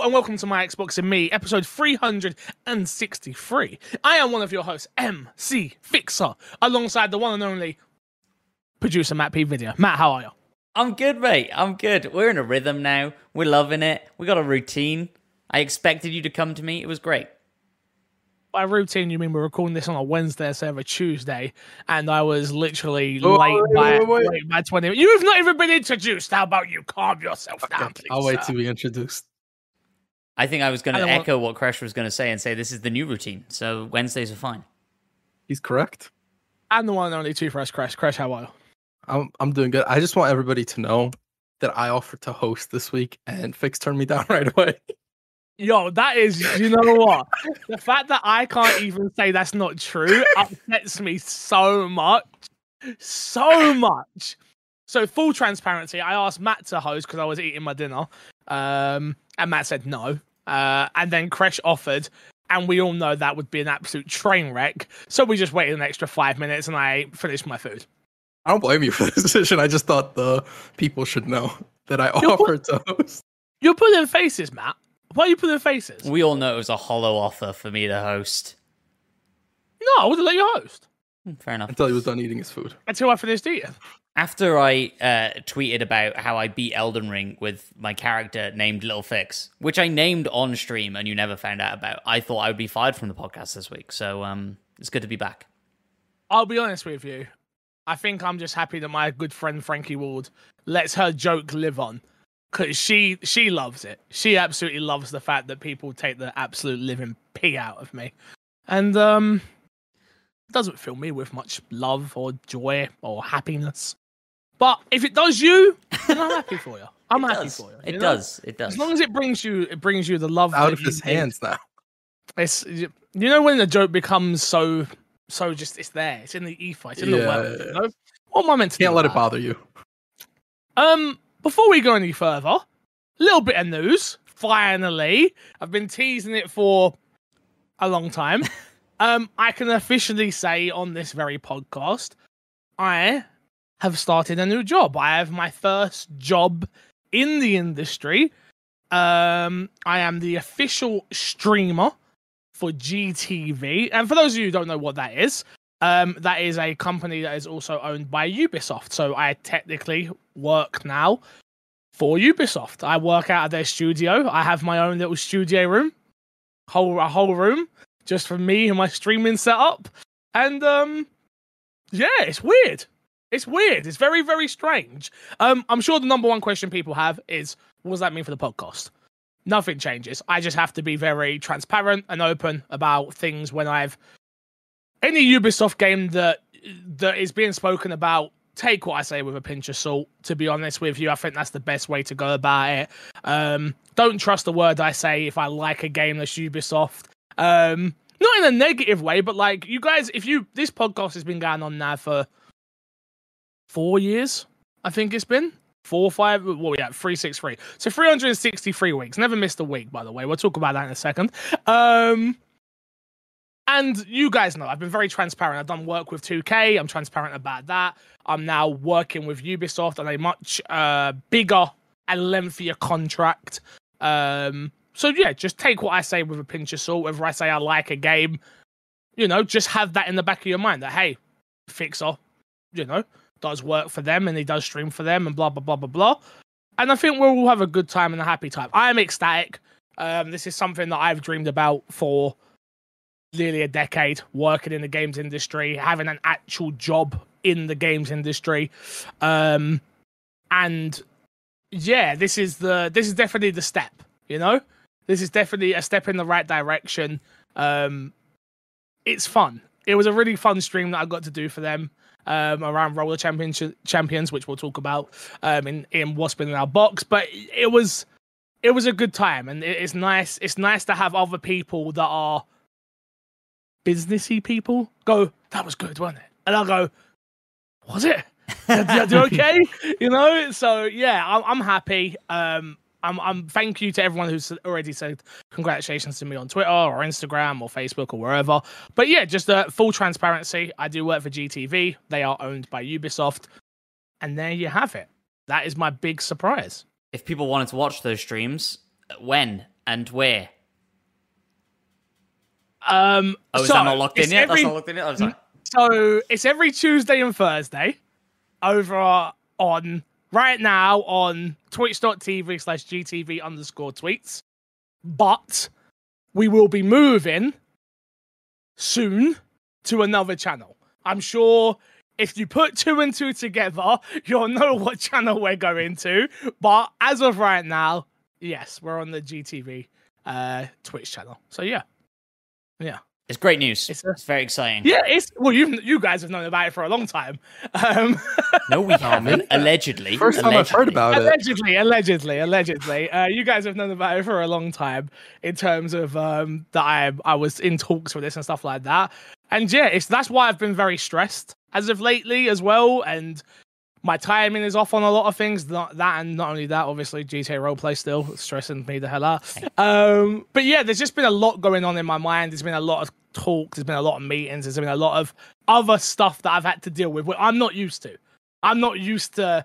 Hello and welcome to my Xbox and Me, episode 363. I am one of your hosts, MC Fixer, alongside the one and only producer Matt P. Video. Matt, how are you? I'm good, mate. I'm good. We're in a rhythm now. We're loving it. We got a routine. I expected you to come to me. It was great. By routine, you mean we're recording this on a Wednesday instead of a Tuesday, and I was literally Oh, late, wait, by, wait, wait. late by 20 minutes. You have not even been introduced. How about you calm yourself down, please? I'll wait sir? to be introduced. I think I was going to don't want- echo what Crash was going to say and say this is the new routine. So Wednesdays are fine. He's correct. I'm the one and only Two Fresh Crash. Crash, how are you? I'm I'm doing good. I just want everybody to know that I offered to host this week and Fix turned me down right away. Yo, that is, you know what? the fact that I can't even say that's not true upsets me so much. So much. So, full transparency, I asked Matt to host because I was eating my dinner. Um, and Matt said no. Uh, and then Crash offered, and we all know that would be an absolute train wreck. So, we just waited an extra five minutes and I finished my food. I don't blame you for this decision. I just thought the people should know that I You're- offered to host. You're putting faces, Matt. Why are you putting faces? We all know it was a hollow offer for me to host. No, I would have let you host Hmm, Fair enough. Until he was done eating his food. until I finished eating. After I uh, tweeted about how I beat Elden Ring with my character named Little Fix, which I named on stream and you never found out about, I thought I would be fired from the podcast this week. So um, it's good to be back. I'll be honest with you. I think I'm just happy that my good friend Frankie Ward lets her joke live on. Cause she she loves it. She absolutely loves the fact that people take the absolute living pee out of me. And um doesn't fill me with much love or joy or happiness. But if it does you, then I'm happy for you. I'm it happy does. for you. It you know? does. It does. As long as it brings you it brings you the love Out of his need. hands now. It's you know when the joke becomes so so just it's there. It's in the ether. It's in the Yeah, world. yeah, You know? What am I meant to Can't do let it bother you. Um, before we go any further, a little bit of news. Finally, I've been teasing it for a long time. um, I can officially say on this very podcast, I have started a new job. I have my first job in the industry. Um, I am the official streamer for GTV, and for those of you who don't know what that is, um, that is a company that is also owned by Ubisoft. So I technically work now for Ubisoft. I work out of their studio. I have my own little studio room, whole a whole room just for me and my streaming setup. And um, yeah, it's weird. It's weird. It's very very strange. Um, I'm sure the number one question people have is, what does that mean for the podcast? Nothing changes. I just have to be very transparent and open about things when I've any Ubisoft game that that is being spoken about, take what I say with a pinch of salt. To be honest with you, I think that's the best way to go about it. Um, don't trust the word I say if I like a game that's Ubisoft. Um, not in a negative way, but like you guys, if you this podcast has been going on now for four years, I think it's been four, five, what we at three, six, three. So three hundred and sixty-three weeks. Never missed a week, by the way. We'll talk about that in a second. Um, and you guys know I've been very transparent. I've done work with 2K. I'm transparent about that. I'm now working with Ubisoft on a much uh, bigger and lengthier contract. Um, so yeah, just take what I say with a pinch of salt. Whether I say I like a game, you know, just have that in the back of your mind that hey, Fixer, you know, does work for them and he does stream for them and blah blah blah blah blah. And I think we'll all have a good time and a happy time. I am ecstatic. Um, this is something that I've dreamed about for nearly a decade working in the games industry, having an actual job in the games industry. Um and yeah, this is the this is definitely the step, you know? This is definitely a step in the right direction. Um it's fun. It was a really fun stream that I got to do for them um, around Roller Championship Champions, which we'll talk about um, in in what's been in our box. But it was it was a good time, and it- it's nice. It's nice to have other people that are businessy people go. That was good, wasn't it? And I'll go. Was it? Did I do okay? you know. So yeah, I'm, I'm happy. Um, I'm, I'm. Thank you to everyone who's already said congratulations to me on Twitter or Instagram or Facebook or wherever. But yeah, just uh, full transparency. I do work for GTV. They are owned by Ubisoft, and there you have it. That is my big surprise. if people wanted to watch those streams, when and where? Um, Oh, is so that not locked in yet? every- That's not locked in yet. I'm sorry. So it's every Tuesday and Thursday over on right now on twitch.tv slash GTV underscore tweets. But we will be moving soon to another channel. I'm sure if you put two and two together, you'll know what channel we're going to. But as of right now, yes, we're on the GTV uh, Twitch channel. So yeah. Yeah. It's great news. It's It's, very exciting. Yeah, it's well, you you guys have known about it for a long time. Um, No, we haven't. Allegedly. First time I've heard Allegedly. about it. allegedly, allegedly, allegedly, uh, you guys have known about it for a long time in terms of um, that I I was in talks for this and stuff like that. And yeah, it's that's why I've been very stressed as of lately as well. And my timing is off on a lot of things. Not that, and not only that, obviously GTA roleplay still stressing me the hell out. Um, but yeah, there's just been a lot going on in my mind. There's been a lot of talks. There's been a lot of meetings. There's been a lot of other stuff that I've had to deal with. Which I'm not used to. I'm not used to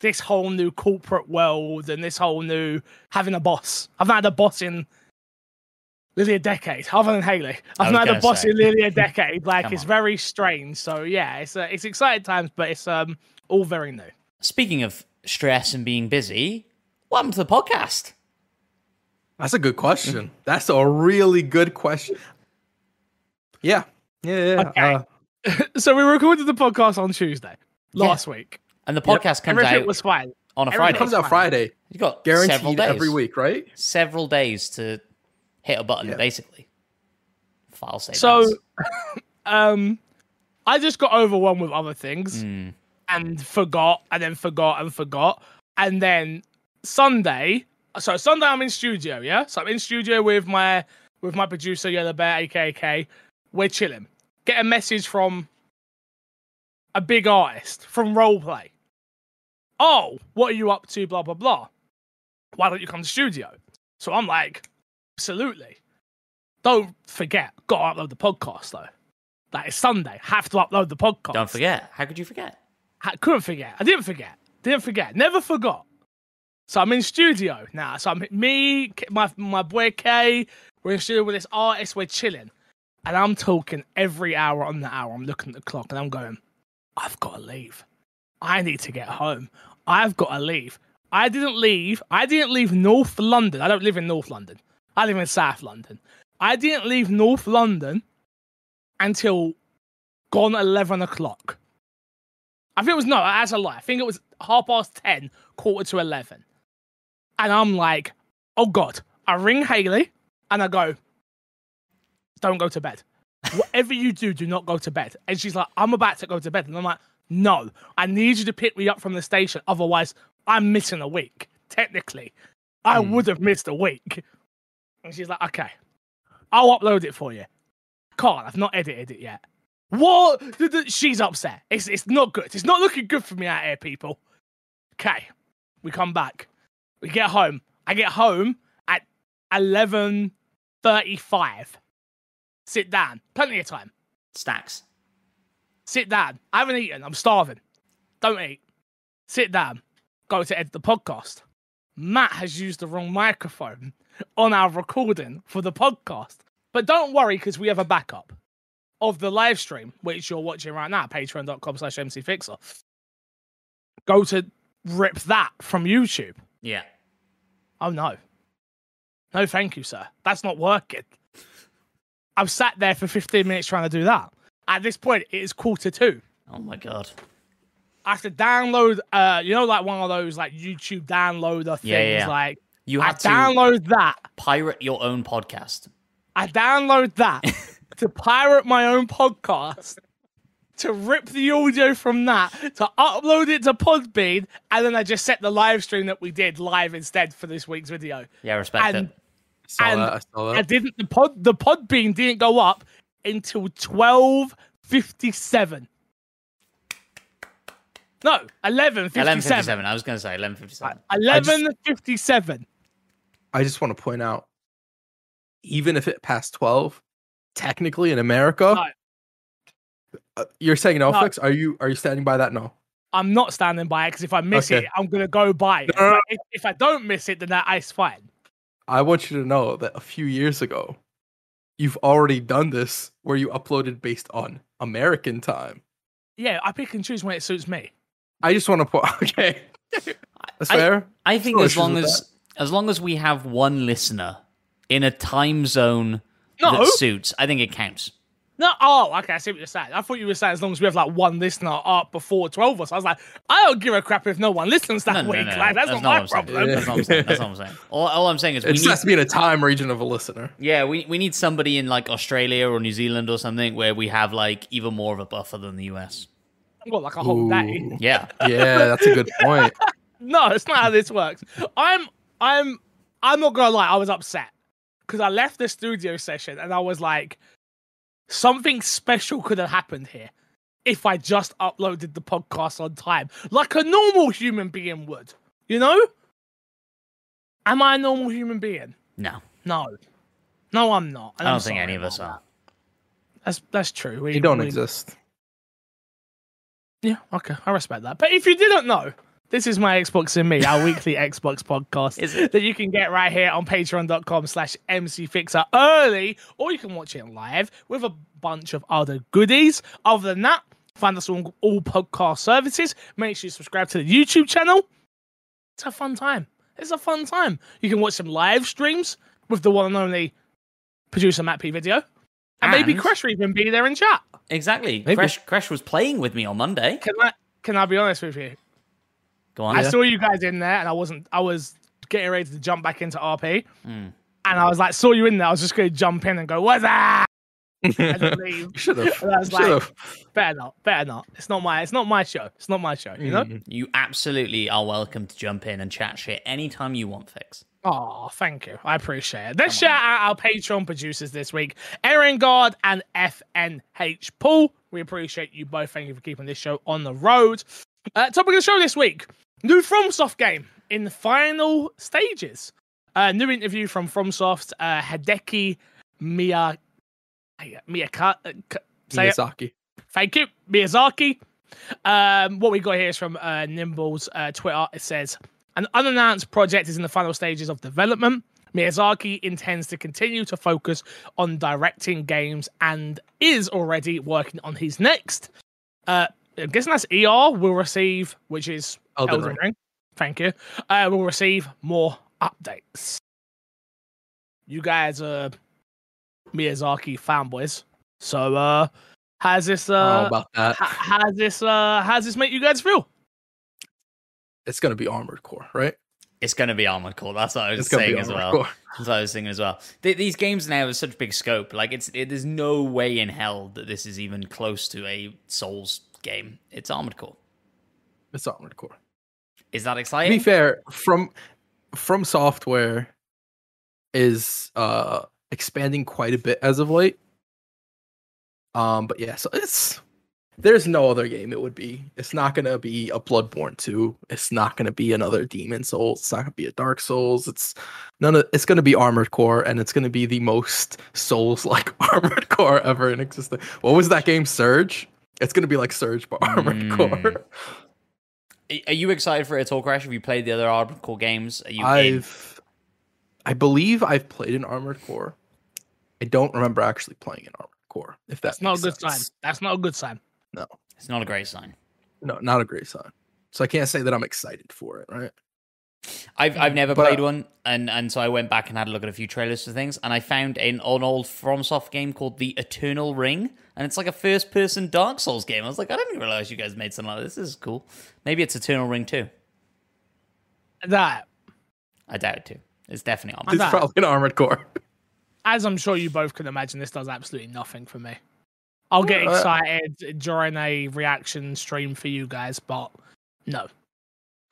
this whole new corporate world and this whole new having a boss. I've not had a boss in nearly a decade, other than Haley. I've not had a boss say. in nearly a decade. Like it's very strange. So yeah, it's uh, it's exciting times, but it's um all very new. Speaking of stress and being busy, welcome to the podcast? That's a good question. That's a really good question. Yeah. Yeah. yeah. Okay. Uh, so we recorded the podcast on Tuesday last week. And the Yep. podcast comes Everything out was fine. on a everything Friday. it comes out Friday. You got several Guaranteed days. every week, right? Several days to hit a button, Yeah. basically. File save. So, um, I just got overwhelmed with other things. Mm. And forgot and then forgot and forgot. And then sunday so sunday i'm in studio yeah? So i'm in studio with my with my producer yellow bear akk we're chilling. Get a message from a big artist from roleplay. Oh what are you up to blah blah blah. Why don't you come to studio? So i'm like absolutely. Don't forget gotta upload the podcast though. Like it's sunday. Have to upload the podcast. Don't forget. How could you forget? I couldn't forget. I didn't forget. Didn't forget. Never forgot. So I'm in studio now. So I'm me, my my boy K. We're in studio with this artist. We're chilling, and I'm talking every hour on the hour. I'm looking at the clock and I'm going, I've got to leave. I need to get home. I've got to leave. I didn't leave. I didn't leave North London. I don't live in North London. I live in South London. I didn't leave North London until gone 11 o'clock. I think it was no, that's a lie. I think it was half past 10, quarter to 11. And I'm like, oh God. I ring Haley and I go, don't go to bed. Whatever you do, do not go to bed. And she's like, I'm about to go to bed. And I'm like, no, I need you to pick me up from the station. Otherwise, I'm missing a week. Technically, I Hmm. would have missed a week. And she's like, okay, I'll upload it for you. Can't, I've not edited it yet. What? She's upset. It's it's not good. It's not looking good for me out here, people. Okay, we come back. We get home. I get home at eleven thirty-five. Sit down. Plenty of time. Stacks. Sit down. I haven't eaten. I'm starving. Don't eat. Sit down. Go to edit the podcast. Matt has used the wrong microphone on our recording for the podcast. But don't worry, because we have a backup of the live stream, which you're watching right now, patreon.com slash mcfixer. Go to rip that from YouTube. Yeah. Oh no. No, thank you, sir. That's not working. I've sat there for 15 minutes trying to do that. At this point, it is quarter to. Oh my god. I have to download, uh, you know, like one of those like YouTube downloader things. Yeah, yeah, yeah. Like You I to download that. pirate your own podcast. I download that to pirate my own podcast, to rip the audio from that, to upload it to Podbean, and then I just set the live stream that we did live instead for this week's video. Yeah, respect And- it. Saw And that. I saw I didn't the pod the Podbean didn't go up until twelve fifty seven. No, eleven fifty Eleven seven. fifty-seven. I was going to say eleven fifty-seven. Uh, eleven fifty seven. I just want to point out, even if it passed 12, technically in America, No. uh, you're saying no, No. fix? Are you are you standing by that? No. I'm not standing by it because if I miss Okay. it, I'm gonna go by it. No, no, no. But if, if I don't miss it, then that is fine. I want you to know that a few years ago, you've already done this where you uploaded based on American time. Yeah, I pick and choose when it suits me. I just want to put okay. That's I- fair. I think No as long with as as long as we have one listener in a time zone No. that suits, I think it counts. No, oh, okay, I see what you're saying. I thought you were saying as long as we have like one listener up uh, before 12 of us. I was like, I don't give a crap if no one listens that No, no, week. no, no. Like, that's, not not my what I'm problem. That's not what I'm saying. That's not what I'm saying. All, all I'm saying is we It just need, has to be in a time region of a listener. yeah, we, we need somebody in like Australia or New Zealand or something where we have like even more of a buffer than the US. Well, like a whole day? Yeah. Yeah, that's a good point. No, it's not how this works. I'm, I'm, I'm not gonna lie. I was upset because I left the studio session and I was like, something special could have happened here if I just uploaded the podcast on time, like a normal human being would. You know? Am I a normal human being? No, No, no, I'm not. I don't think any of us are. That's that's true. We You don't we- exist. Yeah, okay, I respect that. But if you didn't know, this is my Xbox and me, our weekly Xbox podcast Is that you can get right here on patreon.com slash mcfixer early, or you can watch it live with a bunch of other goodies. Other than that, find us on all podcast services. Make sure you subscribe to the YouTube channel. It's a fun time. It's a fun time. You can watch some live streams with the one and only producer Matt P video. And, maybe And- Crash will even be there in chat. Exactly. Maybe. Crash, Crash was playing with me on Monday. Can I can I be honest with you? Go on. I saw you guys in there, and I wasn't. I was getting ready to jump back into RP, Mm. and I was like, saw you in there. I was just going to jump in and go, "What's that?" and then leave. Should have. And I was like, Should've. better not, better not. It's not my. It's not my show. It's not my show. You know. Mm. You absolutely are welcome to jump in and chat shit anytime you want, Fix. Oh, thank you. I appreciate it. Let's shout out our Patreon producers this week, Aaron Guard and FNH Paul. We appreciate you both. Thank you for keeping this show on the road. Uh, topic of the show this week new FromSoft game in the final stages. Uh, new interview from FromSoft, uh, Hideki Miya, Miyaka, uh, say it. Miyazaki. Thank you, Miyazaki. Um, what we got here is from uh, Nibble's uh, Twitter. It says an unannounced project is in the final stages of development. Miyazaki intends to continue to focus on directing games and is already working on his next. Uh, I'm guessing that's ER will receive, which is Elden Elden Ring. Ring. Thank you. Uh, will receive more updates. You guys are Miyazaki fanboys, so uh, how's this? How Uh, about that? h- how's this? Uh, how's this make you guys feel? It's gonna be Armored Core, right? It's going to be Armored Core. That's what I was It's saying as well. Core. That's what I was thinking as well. Th- these games now have such big scope. Like it's it, there's no way in hell that this is even close to a Souls game. It's Armored Core. It's Armored Core. Is that exciting? To be fair, from from software is uh expanding quite a bit as of late. Um, but yeah, so it's there's no other game it would be. It's not gonna be a Bloodborne 2. It's not gonna be another Demon Souls. It's not gonna be a Dark Souls. It's none of it's gonna be Armored Core, and it's gonna be the most Souls like Armored Core ever in existence. What was that game, Surge? It's gonna be like Surge but Armored Mm. Core. Are you excited for it at all, Crash? Have you played the other Armored Core games? Are you? I've, I believe I've played an Armored Core. I don't remember actually playing an Armored Core. If That's that not a makes good sign. That's not a good sign. No, it's not a great sign. No, not a great sign. So I can't say that I'm excited for it, right? I've I've never But- played one, and and so I went back and had a look at a few trailers for things, and I found an, an old FromSoft game called The Eternal Ring, and it's like a first-person Dark Souls game. I was like, I didn't realize you guys made something like this. This is cool. Maybe it's Eternal Ring too. That, I doubt it too. It's definitely on. I'm It's not- probably an Armored Core. as I'm sure you both can imagine, this does absolutely nothing for me. I'll get excited during a reaction stream for you guys, but no.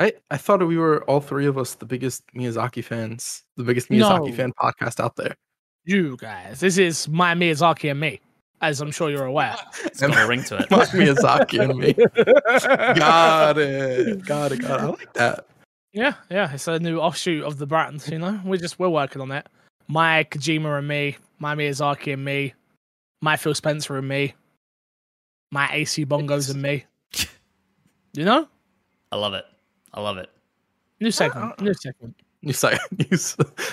I, I thought we were all three of us the biggest Miyazaki fans, the biggest Miyazaki No. fan podcast out there. You guys, this is my Miyazaki and me, as I'm sure you're aware. It's got a ring to it. My Miyazaki and me. Got it. Got it. Got it. I like that. Yeah, yeah, it's a new offshoot of the brand. You know, we're just we're working on it. My Kojima and me, my Miyazaki and me, my Phil Spencer and me, my AC Bongos and me. You know, I love it. I love it. new segment, uh, uh, new segment. You say you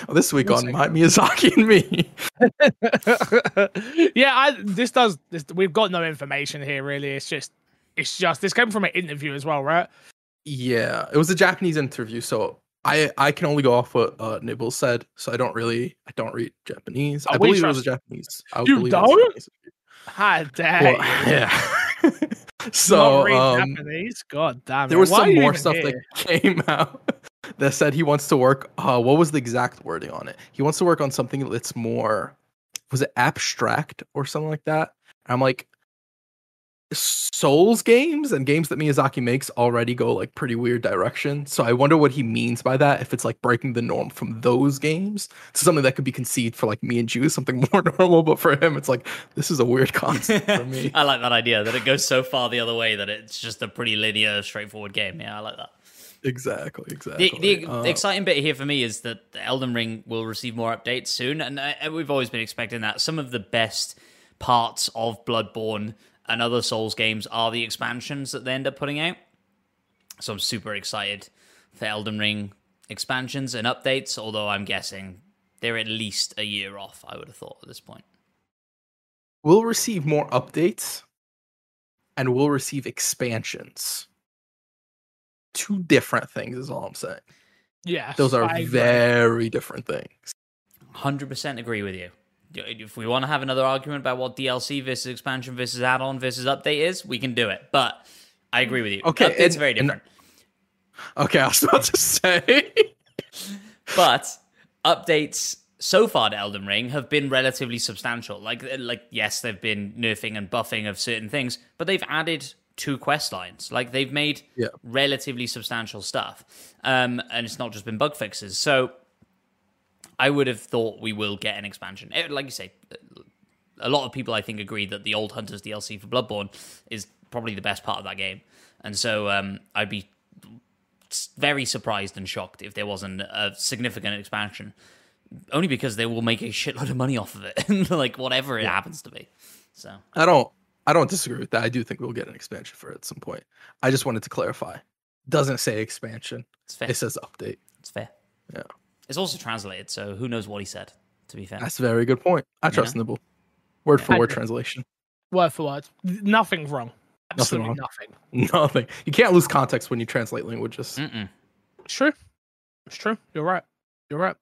oh, this week on Miyazaki and me. yeah, I this does this. We've got no information here really. It's just it's just this came from an interview as well, right? Yeah, it was a Japanese interview, so I I can only go off what uh, Nibble said. So I don't really I don't read Japanese. Oh, I believe it was a Japanese. I You don't? How dare Well, yeah. So read um, Japanese. God damn it! there was Why some more stuff here? that came out that said he wants to work. Uh, what was the exact wording on it? He wants to work on something that's more. Was it abstract or something like that? I'm like, Souls games and games that Miyazaki makes already go like pretty weird direction. So I wonder what he means by that. If it's like breaking the norm from those games to something that could be conceived for like me and you, something more normal. But for him, it's like this is a weird concept for me. I like that idea that it goes so far the other way that it's just a pretty linear, straightforward game. Yeah, I like that. Exactly, exactly. The, the Uh, exciting bit here for me is that the Elden Ring will receive more updates soon, and uh, we've always been expecting that. Some of the best parts of Bloodborne and other Souls games are the expansions that they end up putting out. So I'm super excited for Elden Ring expansions and updates, although I'm guessing they're at least a year off, I would have thought at this point. we'll receive more updates and we'll receive expansions. Two different things is all I'm saying. Yeah. Those are very different things. 100% agree with you. If we want to have another argument about what DLC versus expansion versus add on versus update is, we can do it. But I agree with you. Okay, It's and- very and- different. Okay, I was about to say. but updates so far to Elden Ring have been relatively substantial. Like, like yes, they've been nerfing and buffing of certain things, but they've added two quest lines. Like they've made Yeah. relatively substantial stuff, um, and it's not just been bug fixes. So I would have thought we will get an expansion. Eh, Like you say, a lot of people I think agree that the old Hunters DLC for Bloodborne is probably the best part of that game, and so um, I'd be very surprised and shocked if there wasn't a significant expansion. Only because they will make a shitload of money off of it, like whatever it happens to be. So I don't I don't disagree with that. I do think we'll get an expansion for it at some point. I just wanted to clarify. Doesn't say expansion. it's fair. It says update. It's fair. Yeah. It's also translated, so who knows what he said. To be fair, That's a very good point. I trust Nibble. Word for word translation. word for word. Nothing wrong. Nothing Absolutely wrong. nothing. Nothing. You can't lose context when you translate languages. Mm-mm. It's true. It's true. You're right. You're right.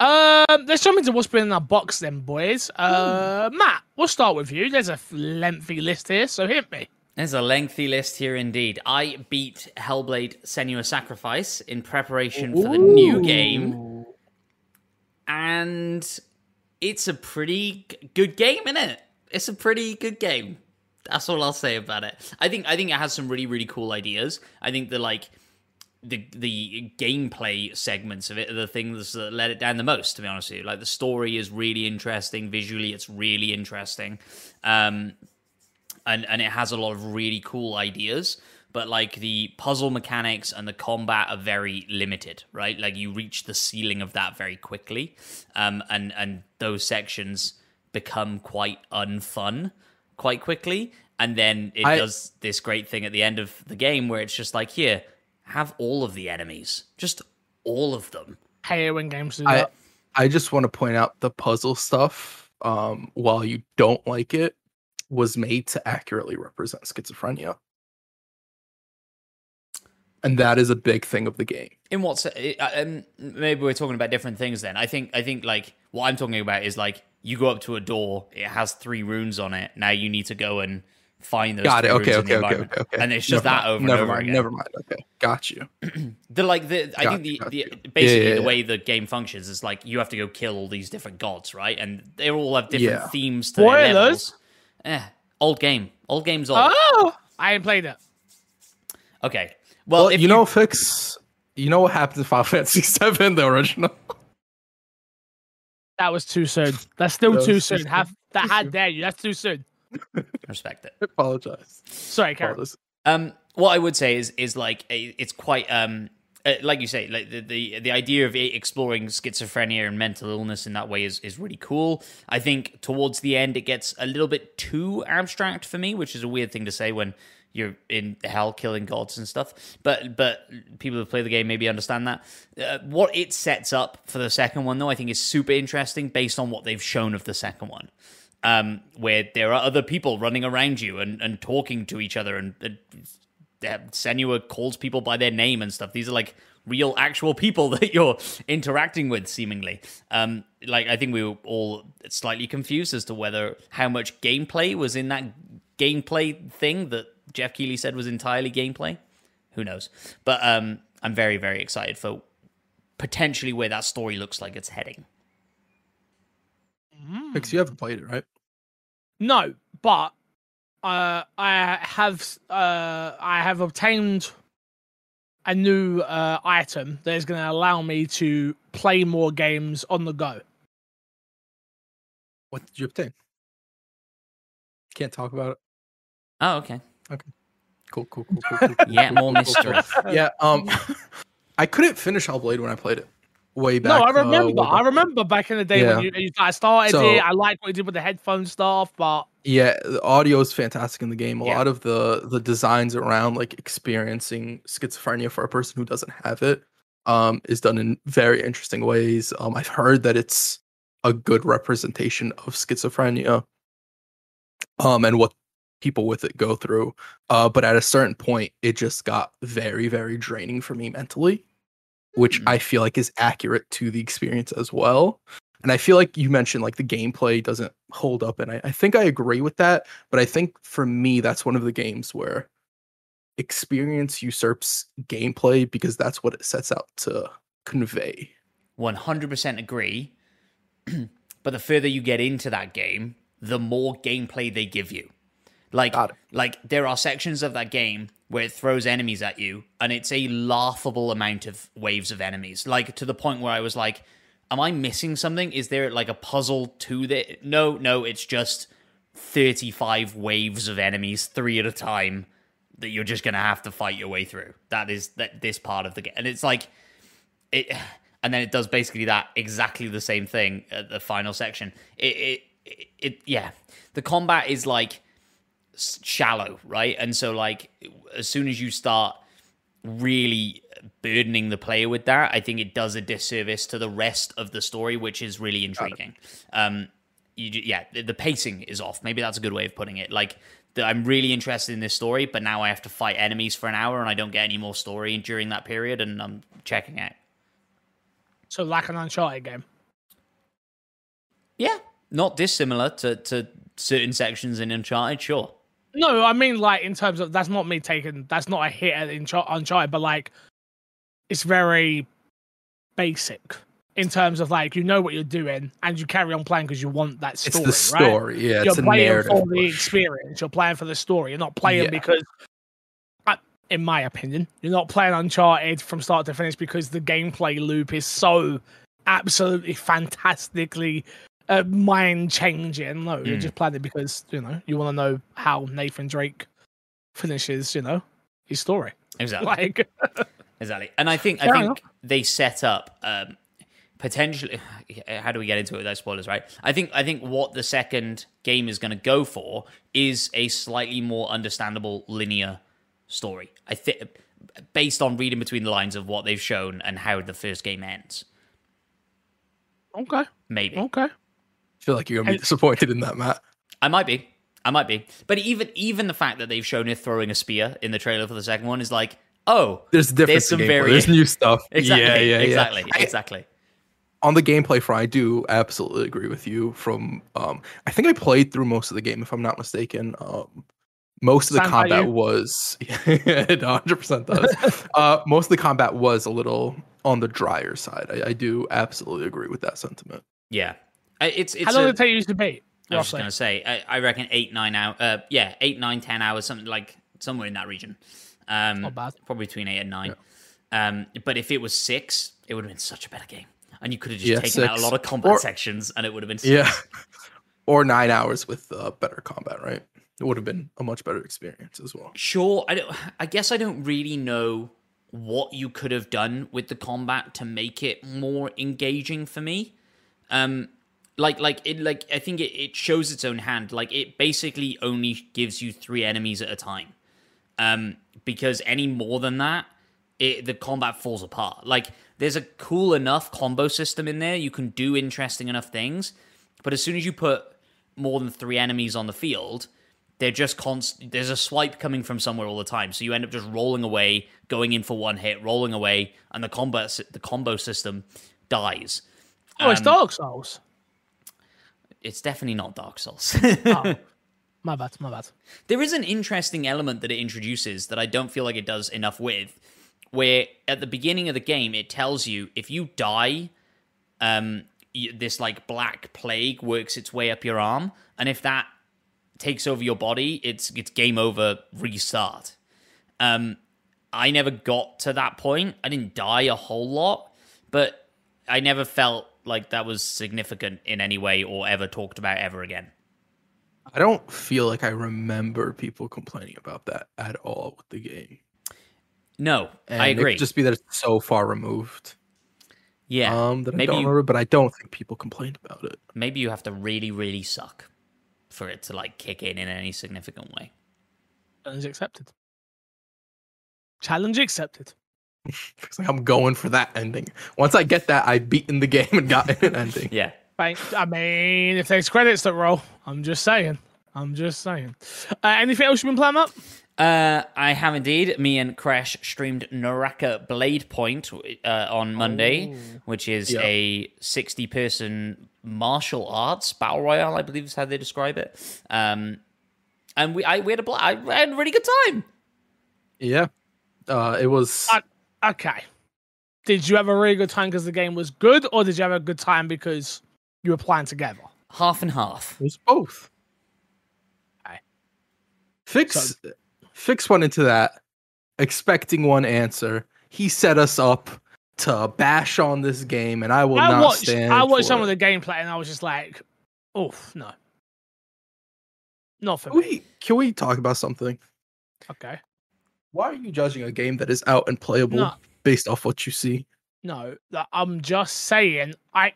Um, let's jump into what's been in our box then, boys. Uh, Matt, we'll start with you. There's a lengthy list here, so hit me. There's a lengthy list here indeed. I beat Hellblade Senua's Sacrifice in preparation for the new game, and it's a pretty g- good game, isn't it? It's a pretty good game. That's all I'll say about it. I think I think it has some really really cool ideas. I think the like the the gameplay segments of it are the things that let it down the most. To be honest with you, like the story is really interesting. Visually, it's really interesting. Um, and and it has a lot of really cool ideas but like the puzzle mechanics and the combat are very limited right like you reach the ceiling of that very quickly um and and those sections become quite unfun quite quickly and then it I- does this great thing at the end of the game where it's just like here have all of the enemies just all of them Hey, when games do I that. I just want to point out the puzzle stuff. Um, while you don't like it, was made to accurately represent schizophrenia, and that is a big thing of the game. in what se- uh, um, maybe we're talking about different things then i think i think like what i'm talking about is like you go up to a door it has three runes on it now you need to go and find those Got it. Okay. runes in the Okay. Okay. Okay. Okay. and it's just Never that mind, over never and over mind, again Never mind. Okay. Got you. the like the i Got you, think the, the basically yeah, the yeah. way the game functions is like you have to go kill all these different gods right and they all have different Yeah. themes to their Spoilers. levels eh, old game old game's old Oh, I ain't played it. okay well, Well, if you know, fix. You know what happened to Final Fantasy VII, the original. That was too soon. That's still That too soon. Have that? had How soon. dare you? That's too soon. respect it I apologize. Sorry, Karen. Apologize. Um, what I would say is is like it's quite um, uh, like you say, like the, the the idea of exploring schizophrenia and mental illness in that way is is really cool. I think towards the end it gets a little bit too abstract for me, which is a weird thing to say when you're in hell killing gods and stuff. But but people who play the game maybe understand that. Uh, what it sets up for the second one, though, I think is super interesting based on what they've shown of the second one. Um, where there are other people running around you and, and talking to each other, and, uh, Senua calls people by their name and stuff. These are like real, actual people that you're interacting with, seemingly. Um, like I think we were all slightly confused as to whether how much gameplay was in that gameplay thing that Geoff Keighley said was entirely gameplay. Who knows? But um, I'm very, very excited for potentially where that story looks like it's heading. Because you haven't played it, right? No, but uh, I have uh, I have obtained a new uh, item that is going to allow me to play more games on the go. What did you obtain? Can't talk about it. Oh, okay. Cool, cool, cool, cool. cool, cool, Yeah, cool, more cool, cool, cool. mystery. Yeah, um, I couldn't finish Hellblade when I played it way back. no, I uh, remember. way I remember back in the day Yeah. when you, you I started So- it. I liked what you did with the headphone stuff, but Yeah, the audio is fantastic in the game. A Yeah. lot of the the designs around like experiencing schizophrenia for a person who doesn't have it um is done in very interesting ways. Um I've heard that it's a good representation of schizophrenia um and what people with it go through. Uh but at a certain point it just got very very draining for me mentally, which Hmm. I feel like is accurate to the experience as well. And I feel like you mentioned like the gameplay doesn't hold up, and I, I think I agree with that. But I think for me, that's one of the games where experience usurps gameplay because that's what it sets out to convey. 100% agree. but the further you get into that game, the more gameplay they give you. Like, like there are sections of that game where it throws enemies at you, and it's a laughable amount of waves of enemies. Like to the point where I was like, "Am I missing something? Is there like a puzzle to the?" No, no, it's just thirty-five waves of enemies, three at a time, that you're just gonna have to fight your way through. That is that this part of the game, and it's like it and then it does basically that exactly the same thing at the final section it it, it, it yeah the combat is like shallow right? And so like as soon as you start really burdening the player with that i think it does a disservice to the rest of the story which is really intriguing. Um you, yeah the, the pacing is off. Maybe that's a good way of putting it. Like the, i'm really interested in this story but now i have to fight enemies for an hour and i don't get any more story during that period and i'm checking out. So like an Uncharted game. Yeah, not dissimilar to, to certain sections in Uncharted, sure. No, I mean like in terms of that's not me taking that's not a hit at Unchar- Uncharted, but like it's very basic in terms of like you know what you're doing and you carry on playing because you want that story. It's story. the right? story, yeah. You're It's a playing narrative. for the experience. You're playing for the story. You're not playing Yeah. because, uh, in my opinion, you're not playing Uncharted from start to finish because the gameplay loop is so absolutely fantastically uh, mind changing. No, Mm. just playing it because you know you want to know how Nathan Drake finishes. You know his story. Exactly. Like, Exactly. And I think I think enough. they set up um potentially how do we get into it without spoilers, right? I think I think what the second game is going to go for is a slightly more understandable linear story. I think based on reading between the lines of what they've shown and how the first game ends. okay, Maybe. okay. I feel like you're gonna be disappointed in that, Matt. I might be. I might be. But even even the fact that they've shown her throwing a spear in the trailer for the second one is like, oh, There's different There's some vari- There's new stuff. exactly, Yeah, yeah, yeah. exactly, I- exactly. on the gameplay front, I do absolutely agree with you. From um, I think I played through most of the game, if I'm not mistaken. Um, most of the Sounds like combat was it 100 percent does. uh, most of the combat was a little on the drier side. I, I do absolutely agree with that sentiment. Yeah, it's it's. How long a- did it take you to beat? I was just gonna say, I, I reckon eight nine hours. Uh, yeah, eight nine ten hours, something like somewhere in that region. Um, Not bad. Probably between eight and nine. Um, but if it was six, it would have been such a better game, and you could have just Yeah, taken out a lot of combat Or- sections, and it would have been Yeah, or nine hours with uh, better combat. Right, it would have been a much better experience as well. Sure, I don't. I guess I don't really know what you could have done with the combat to make it more engaging for me. Um, like, like it, like I think it, it shows its own hand. Like it basically only gives you three enemies at a time. Um, because any more than that, it, the combat falls apart. Like there's a cool enough combo system in there. You can do interesting enough things, but as soon as you put more than three enemies on the field, they're just const- there's a swipe coming from somewhere all the time. So you end up just rolling away, going in for one hit, rolling away, and the combo the combo system dies. Oh, it's Um, Dark Souls. It's definitely not Dark Souls. Oh, my bad, my bad. there is an interesting element that it introduces that I don't feel like it does enough with, where at the beginning of the game it tells you if you die, um, this like black plague works its way up your arm, and if that takes over your body, it's it's game over, restart. Um, I never got to that point. I didn't die a whole lot, but I never felt like that was significant in any way or ever talked about ever again. I don't feel like I remember people complaining about that at all with the game. No, And I it agree. could just be that it's so far removed. yeah, Um, that I maybe don't you- remember, but I don't think people complained about it. maybe you have to really, really suck for it to like kick in in any significant way. Challenge accepted. Challenge accepted. It's like I'm going for that ending. Once I get that, I've beaten the game and gotten an ending. Yeah. Thank, I mean, if there's credits that roll, I'm just saying. I'm just saying. Uh, anything else you've been playing up? Uh, I have indeed. Me and Crash streamed Naraka Blade Point uh, on Monday, which is Yeah. a 60 person martial arts battle royale, I believe is how they describe it. Um, and we, I, we had a, bl- I had a really good time. Yeah. Uh, it was. Uh, Okay. Did you have a really good time because the game was good, or did you have a good time because you were playing together? Half and half. It was both. Okay. Fix Fix went into that expecting one answer. He set us up to bash on this game, and I will I not watched. stand. I watched for some it. of the gameplay, and I was just like, "Oh no, not for Can me." we, can we talk about something? Okay, Why are you judging a game that is out and playable No. based off what you see? no. I'm just saying. I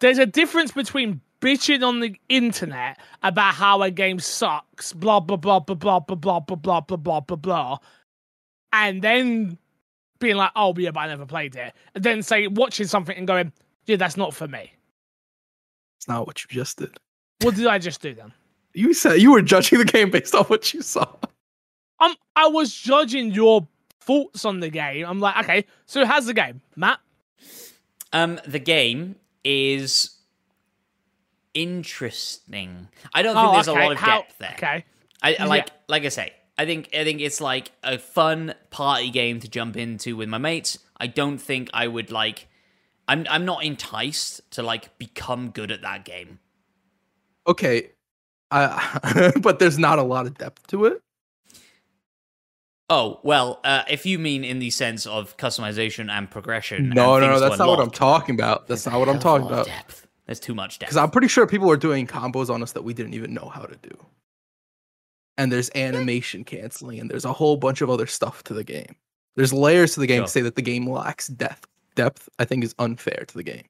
there's a difference between bitching on the internet about how a game sucks, blah blah blah blah blah blah blah blah blah blah blah blah blah, and then being like, "Oh yeah, but I never played it," and then say watching something and going, "Yeah, that's not for me." It's not what you just did. What did I just do then? You said you were judging the game based off what you saw. I'm I was judging your thoughts on the game. I'm like, okay, so how's the game, Matt? Um, the game is interesting. I don't think Oh, there's okay, a lot of how- depth there. Okay, I, I Yeah. like like I say, I think I think it's like a fun party game to jump into with my mates. I don't think I would like I'm I'm not enticed to like become good at that game. Okay, I, but there's not a lot of depth to it. Oh, well, uh, if you mean in the sense of customization and progression. No, and no, no, that's not what I'm talking about. That's not what I'm talking a lot of about. Depth. There's too much depth. Because I'm pretty sure people are doing combos on us that we didn't even know how to do. And there's animation canceling, and there's a whole bunch of other stuff to the game. There's layers to the game Sure. to say that the game lacks depth. Depth, I think, is unfair to the game.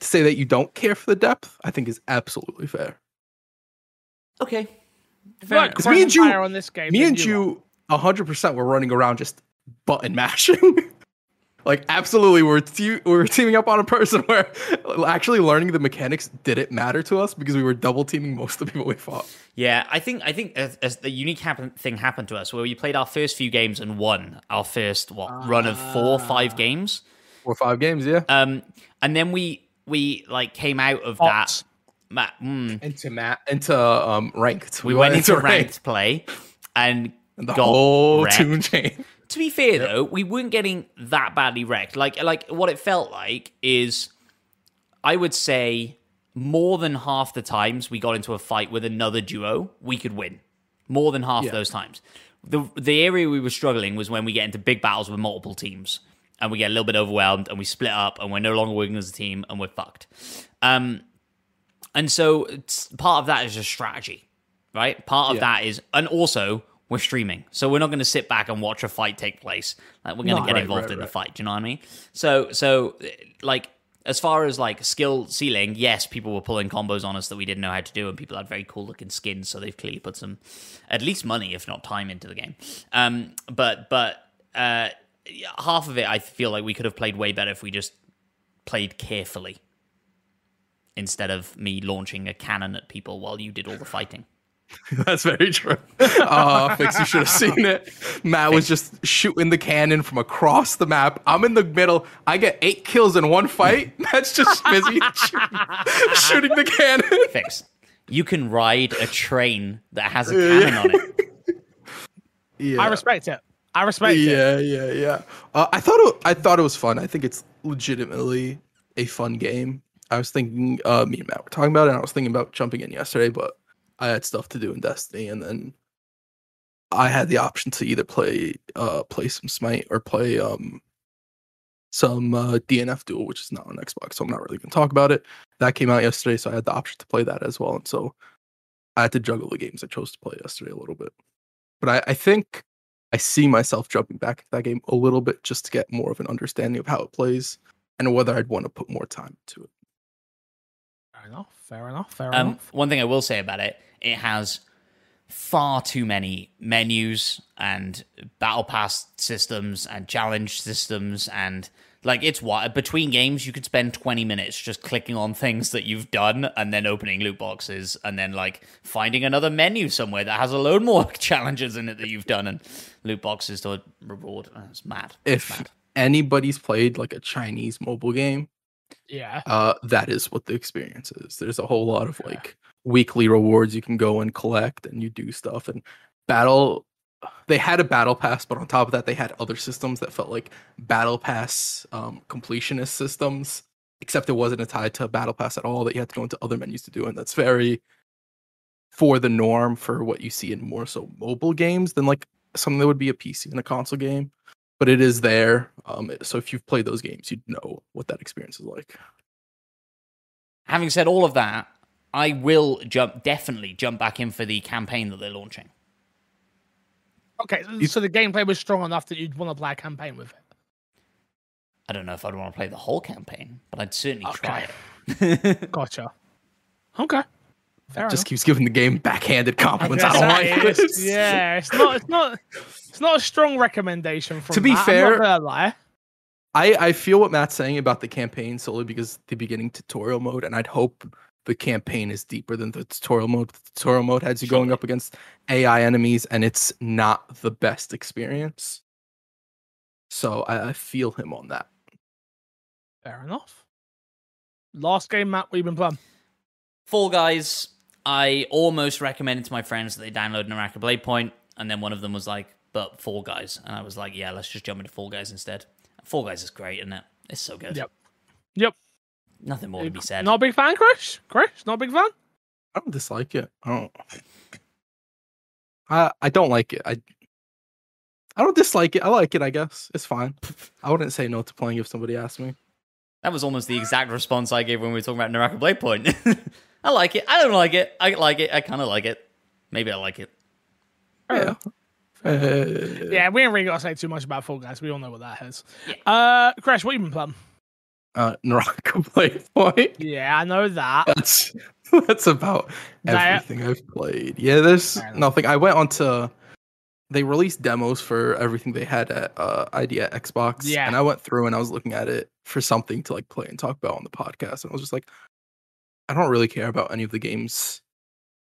To say that you don't care for the depth, I think is absolutely fair. okay. Right, Because me and you- higher on this game. Me and are. you, hundred percent, were running around just button mashing. like absolutely, we're te- we were teaming up on a person where actually learning the mechanics didn't matter to us because we were double teaming most of the people we fought. Yeah, I think I think as, as the unique happen- thing happened to us where we played our first few games and won our first what run of four or Ah. five games. Four or five games, yeah. Um, and then we we like came out of Bots. that. Ma- mm, Into Matt, into um ranked. we went into ranked play and And the got whole wrecked. tune chain. To be fair though, we weren't getting that badly wrecked. Like like what it felt like is I would say more than half the times we got into a fight with another duo, we could win. More than half Yeah. those times. The the area we were struggling was when we get into big battles with multiple teams and we get a little bit overwhelmed and we split up and we're no longer working as a team and we're fucked. Um and so it's, part of that is just strategy, right? Part of Yeah. that is, and also we're streaming, so we're not going to sit back and watch a fight take place. Like we're going to get Right, involved right, in the fight. Do you know what I mean? So, so like as far as like skill ceiling, yes, people were pulling combos on us that we didn't know how to do, and people had very cool looking skins, so they've clearly put some, at least money, if not time, into the game. Um, but but uh, half of it, I feel like we could have played way better if we just played carefully instead of me launching a cannon at people while you did all the fighting. That's very true. Oh, Fix, you should have seen it. Matt was just shooting the cannon from across the map. I'm in the middle. I get eight kills in one fight. Matt's just busy shooting, shooting the cannon. Fix. You can ride a train that has a cannon on it. Yeah. I respect it. I respect it. yeah, yeah, yeah. Uh, I thought it, I thought it was fun. I think it's legitimately a fun game. I was thinking, uh, me and Matt were talking about it. and I was thinking about jumping in yesterday, but I had stuff to do in Destiny, and then I had the option to either play, uh, play some Smite or play um some uh, DNF Duel, which is not on Xbox, so I'm not really going to talk about it. That came out yesterday, so I had the option to play that as well, and so I had to juggle the games I chose to play yesterday a little bit. But I, I think I see myself jumping back into that game a little bit just to get more of an understanding of how it plays and whether I'd want to put more time into it. Fair enough. Fair enough. Fair Um, enough. one thing I will say about it, it has far too many menus and battle pass systems and challenge systems and like it's what between games you could spend 20 minutes just clicking on things that you've done and then opening loot boxes and then like finding another menu somewhere that has a load more challenges in it that you've done and loot boxes to reward it's mad It's If mad. anybody's played like a Chinese mobile game, Yeah. uh, that is what the experience is. There's a whole lot of like weekly rewards you can go and collect, and you do stuff. And battle, they had a battle pass, but on top of that, they had other systems that felt like battle pass um, completionist systems. Except it wasn't tied to a battle pass at all. That you had to go into other menus to do, and that's very for the norm for what you see in more so mobile games than like something that would be a PC and a console game. But it is there. Um, so if you've played those games, you'd know what that experience is like. having said all of that i will jump definitely jump back in for the campaign that they're launching Okay. So the gameplay was strong enough that you'd want to play a campaign with it. I don't know if I'd want to play the whole campaign, but I'd certainly try it. Gotcha. Okay. Fair just enough. keeps giving the game backhanded compliments. I Yes, don't like is- this. Yeah, it's not. It's not. It's not a strong recommendation from. To be Matt, I'm fair- not gonna lie. I, I feel what Matt's saying about the campaign solely because the beginning tutorial mode, and I'd hope the campaign is deeper than the tutorial mode. The tutorial mode has you going up against AI enemies, and it's not the best experience. So I, I feel him on that. Fair enough. Last game, Matt, we've been playing. Fall Guys, I almost recommended to my friends that they download Naraka Blade Point, and then one of them was like, but Fall Guys. And I was like, yeah, let's just jump into Fall Guys instead. Fall Guys is great, isn't it? It's so good. Yep. Yep. Nothing more to be said. Not a big fan, Chris. Chris, not a big fan. I don't dislike it. I don't. I I don't like it. I I don't dislike it. I like it. I guess it's fine. I wouldn't say no to playing if somebody asked me. That was almost the exact response I gave when we were talking about Naraka Blade Point. I like it. I don't like it. I like it. I kind of like it. Maybe I like it. Yeah. Uh, Yeah, we ain't really got to say too much about Fall Guys. We all know what that is. Yeah. Uh, Chris, what you been playing? uh, Naraka Blade Point. Yeah, I know that. That's that's about That- everything I've played. Yeah, there's nothing. I went on to they released demos for everything they had at uh, ID at Xbox. Yeah. and I went through and I was looking at it for something to like play and talk about on the podcast, and I was just like, I don't really care about any of the games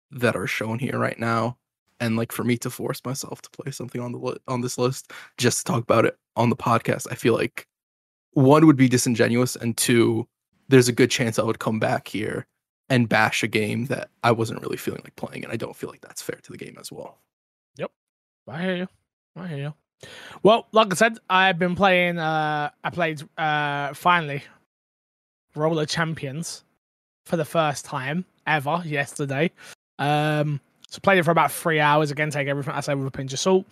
that are shown here right now. And like for me to force myself to play something on the li- on this list just to talk about it on the podcast, I feel like one would be disingenuous, and two, there's a good chance I would come back here and bash a game that I wasn't really feeling like playing, and I don't feel like that's fair to the game as well. Yep, I hear you. I hear you. Well, like I said, I've been playing. Uh, I played uh, finally Roller Champions for the first time ever yesterday. Um, so played it for about three hours. Again, take everything I say with a pinch of salt.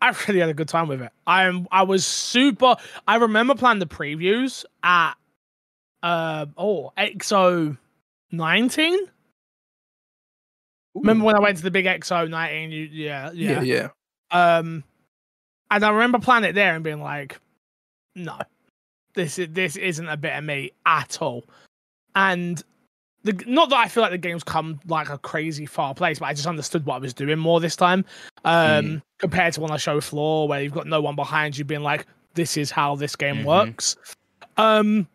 I really had a good time with it. I'm. I was super. I remember playing the previews at uh oh XO nineteen. Remember when I went to the big XO nineteen? You, yeah, Yeah, yeah. yeah. Um, and I remember playing it there and being like, no, this is this isn't a bit of me at all. And the not that I feel like the game's come like a crazy far place, but I just understood what I was doing more this time. Um Mm. compared to on a show floor where you've got no one behind you being like, this is how this game Mhm. works. Um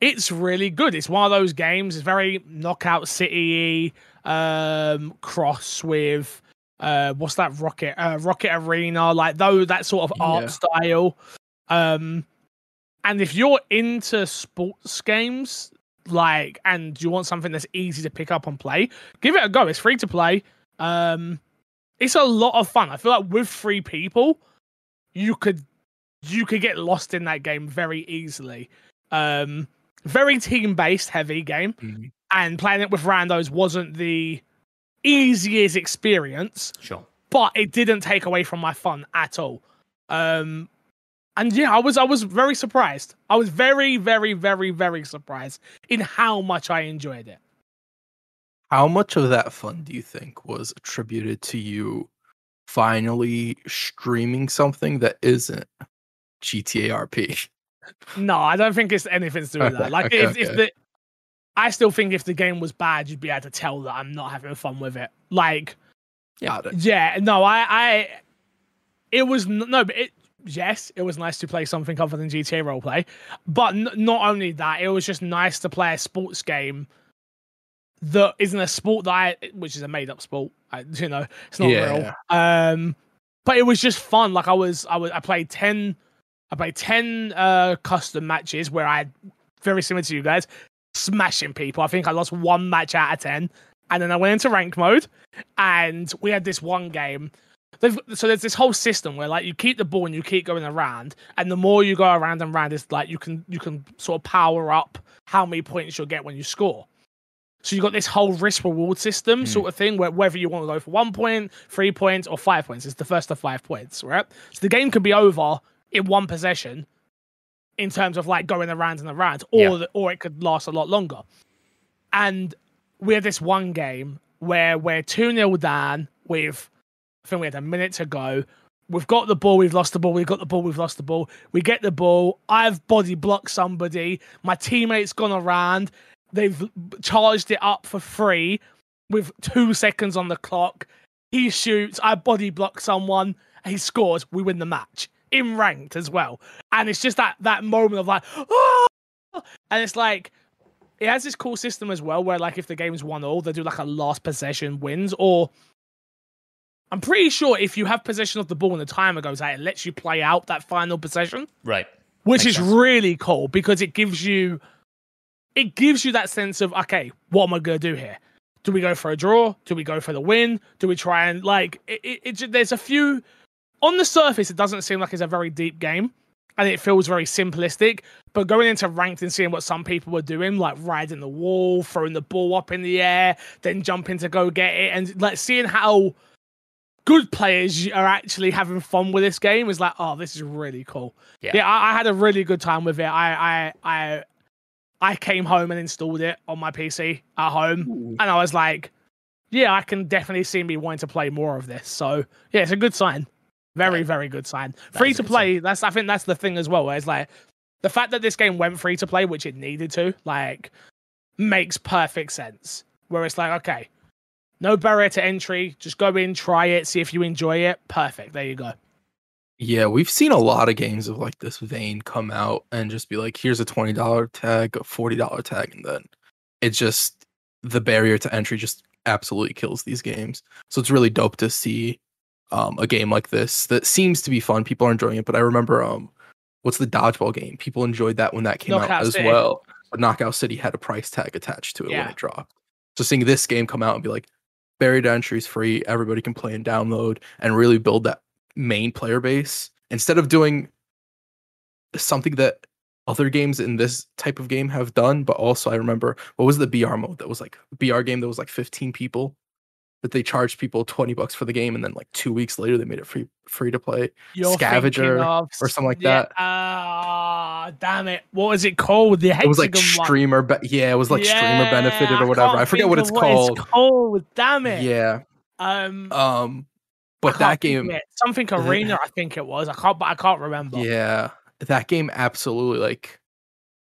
it's really good. It's one of those games, it's very knockout city um cross with uh what's that rocket uh rocket arena like though that sort of art Yeah. style um and if you're into sports games like and you want something that's easy to pick up and play give it a go it's free to play um it's a lot of fun i feel like with three people you could you could get lost in that game very easily um very team based heavy game Mhm. and playing it with randos wasn't the easiest experience Sure. but it didn't take away from my fun at all. Um, and yeah, I was I was very surprised. I was very very very very surprised in how much I enjoyed it. How much of that fun do you think was attributed to you finally streaming something that isn't GTA RP? No, I don't think it's anything to do with that. Like Okay, if, if the I still think if the game was bad, you'd be able to tell that I'm not having fun with it. Like it. Yeah, no, I, I, it was no, but it, yes, it was nice to play something other than GTA roleplay, but n- not only that, it was just nice to play a sports game that isn't a sport that I, which is a made up sport. I, you know, it's not Yeah. real. Um, but it was just fun. Like I was, I was, I played ten, I played ten uh custom matches where I, very similar to you guys, smashing people. I think I lost one match out of ten, and then I went into rank mode and we had this one game. They've- So there's this whole system where like you keep the ball and you keep going around, and the more you go around and around, it's like you can you can sort of power up how many points you'll get when you score. So you've got this whole risk reward system Hmm. sort of thing where whether you want to go for one point, three points, or five points, it's the first of five points, right? So the game can be over in one possession in terms of like going around and around, or Yeah. the, or it could last a lot longer. And we had this one game where we're 2 0 down with, I think we had a minute to go. We've got the ball, we've lost the ball, we've got the ball, we've lost the ball. We get the ball. I've body blocked somebody. My teammate's gone around. They've charged it up for free with two seconds on the clock. He shoots. I body block someone. He scores. We win the match in ranked as well. And it's just that that moment of like, oh! and it's like it has this cool system as well where like if the game's one all, they do like a last possession wins or I'm pretty sure if you have possession of the ball and the timer goes out, it lets you play out that final possession, Right. which Makes is sense. really cool because it gives you it gives you that sense of okay, what am I gonna do here? Do we go for a draw? Do we go for the win? Do we try and like it? it, it there's a few on the surface. It doesn't seem like it's a very deep game, and it feels very simplistic. But going into ranked and seeing what some people were doing, like riding the wall, throwing the ball up in the air, then jumping to go get it, and like seeing how good players are actually having fun with this game is like, oh, this is really cool. Yeah. Yeah, I, I had a really good time with it. I, I, I, I came home and installed it on my PC at home, and I was like, yeah, I can definitely see me wanting to play more of this. So yeah, it's a good sign. Very, Yeah. very good sign. That Free to play. That's I think that's the thing as well. Where it's like the fact that this game went free to play, which it needed to, like, makes perfect sense. Where it's like, okay, no barrier to entry. Just go in, try it, see if you enjoy it. Perfect. There you go. Yeah, we've seen a lot of games of like this vein come out and just be like, here's a twenty dollar tag, a forty dollar tag, and then it's just the barrier to entry just absolutely kills these games. So it's really dope to see um, a game like this that seems to be fun. People are enjoying it, but I remember um, what's the dodgeball game? People enjoyed that when that came Knockout out as City. well. But Knockout City had a price tag attached to it when it dropped. So seeing this game come out and be like, entry is free, everybody can play and download, and really build that main player base instead of doing something that other games in this type of game have done. But also, I remember what was the BR mode that was like BR game that was like 15 people that they charged people 20 bucks for the game, and then like two weeks later they made it free free to play. You're Scavengers of, or something like yeah, that. Damn it. What was it called? The It was like hexagon streamer, be- yeah, it was like streamer benefited or whatever. can't I forget think what of it's called. called. Damn it. Yeah, Um, um, but that game, something arena, I think it was. I can't, but I can't remember. yeah, that game absolutely like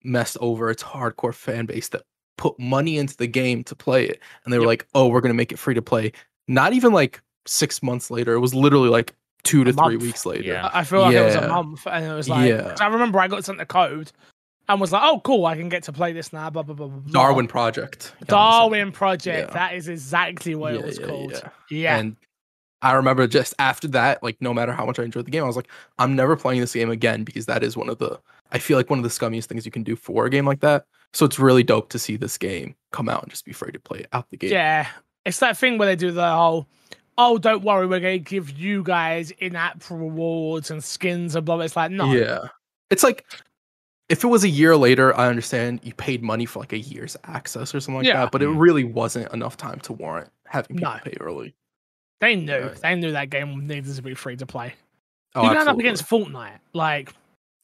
messed over its hardcore fan base that put money into the game to play it, and they were Yep. like, "Oh, we're gonna make it free to play." Not even like six months later; it was literally like two to A three month. weeks later. Yeah. I I feel like it was a month, and it was like, Yeah. 'cause I remember I got sent the code and was like, oh, cool, I can get to play this now. Blah blah blah. blah, blah. Darwin Project. Darwin Project. Yeah. That is exactly what it was yeah, called. yeah. Yeah. And I remember just after that, like no matter how much I enjoyed the game, I was like, I'm never playing this game again because that is one of the I feel like one of the scummiest things you can do for a game like that. So it's really dope to see this game come out and just be free to play out the game. Yeah, it's that thing where they do the whole, oh, don't worry, we're going to give you guys in-app rewards and skins and blah. blah." It's like, no, Yeah. It's like if it was a year later, I understand you paid money for like a year's access or something like Yeah. that, but it Mm. really wasn't enough time to warrant having people No. pay early. they knew, Right. they knew that game needed to be free to play. Oh, You're going up against Fortnite, like,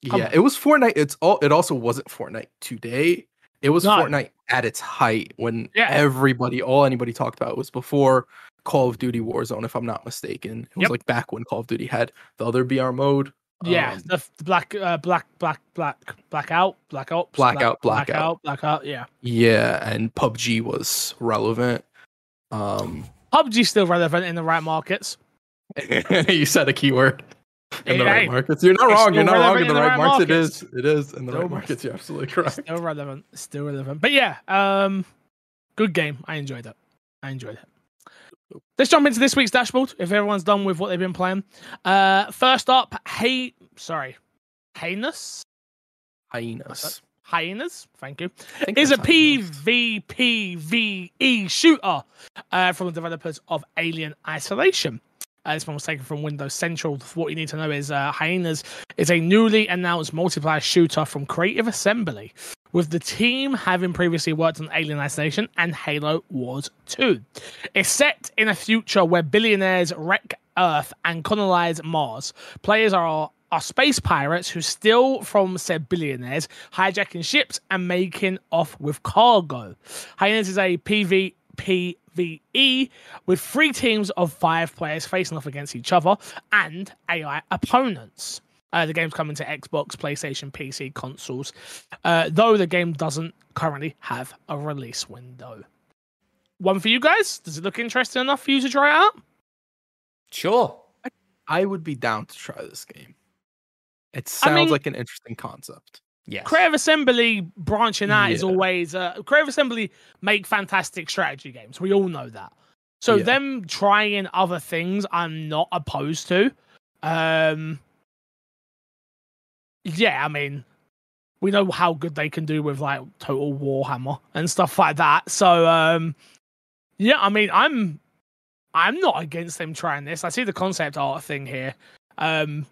Yeah, on. it was Fortnite. It's all. It also wasn't Fortnite today. It was No. Fortnite at its height when Yeah. everybody, all anybody talked about was before Call of Duty Warzone, if I'm not mistaken. It was Yep. like back when Call of Duty had the other BR mode. yeah, um, the, the black, uh, black, black, black, blackout, black ops, Blackout, black, blackout. blackout. Yeah, yeah, and PUBG was relevant. Um, PUBG's still relevant in the right markets. you said a keyword in the right markets. You're not it's wrong. You're not wrong in the right, markets. It is. It is in the Still- right markets. You're absolutely correct. Still relevant. Still relevant. But yeah, um, good game. I enjoyed it. I enjoyed it. Let's jump into this week's dashboard. If everyone's done with what they've been playing, uh, first up, hey, sorry, heinous, Hyenas. hyenas. Thank you. Is a. PvPvE shooter uh, from the developers of Alien Isolation. Uh, this one was taken from Windows Central. What you need to know is uh, Hyenas is a newly announced multiplayer shooter from Creative Assembly, with the team having previously worked on Alien Isolation and Halo Wars 2. It's set in a future where billionaires wreck Earth and colonize Mars. Players are are space pirates who steal from said billionaires, hijacking ships and making off with cargo. Hyenas is a PvPvE with three teams of five players facing off against each other and AI opponents. Uh, the game's coming to Xbox, PlayStation, PC, consoles, uh, though the game doesn't currently have a release window. One for you guys. Does it look interesting enough for you to try it out? Sure. I would be down to try this game. It I sounds mean- like an interesting concept. Yes. Creative Assembly branching out is always uh, Creative Assembly make fantastic strategy games. We all know that. So Yeah. them trying other things, I'm not opposed to. Um, yeah, I mean, we know how good they can do with like Total Warhammer and stuff like that. So um, yeah, I mean, I'm I'm not against them trying this. I see the concept art thing here. Um,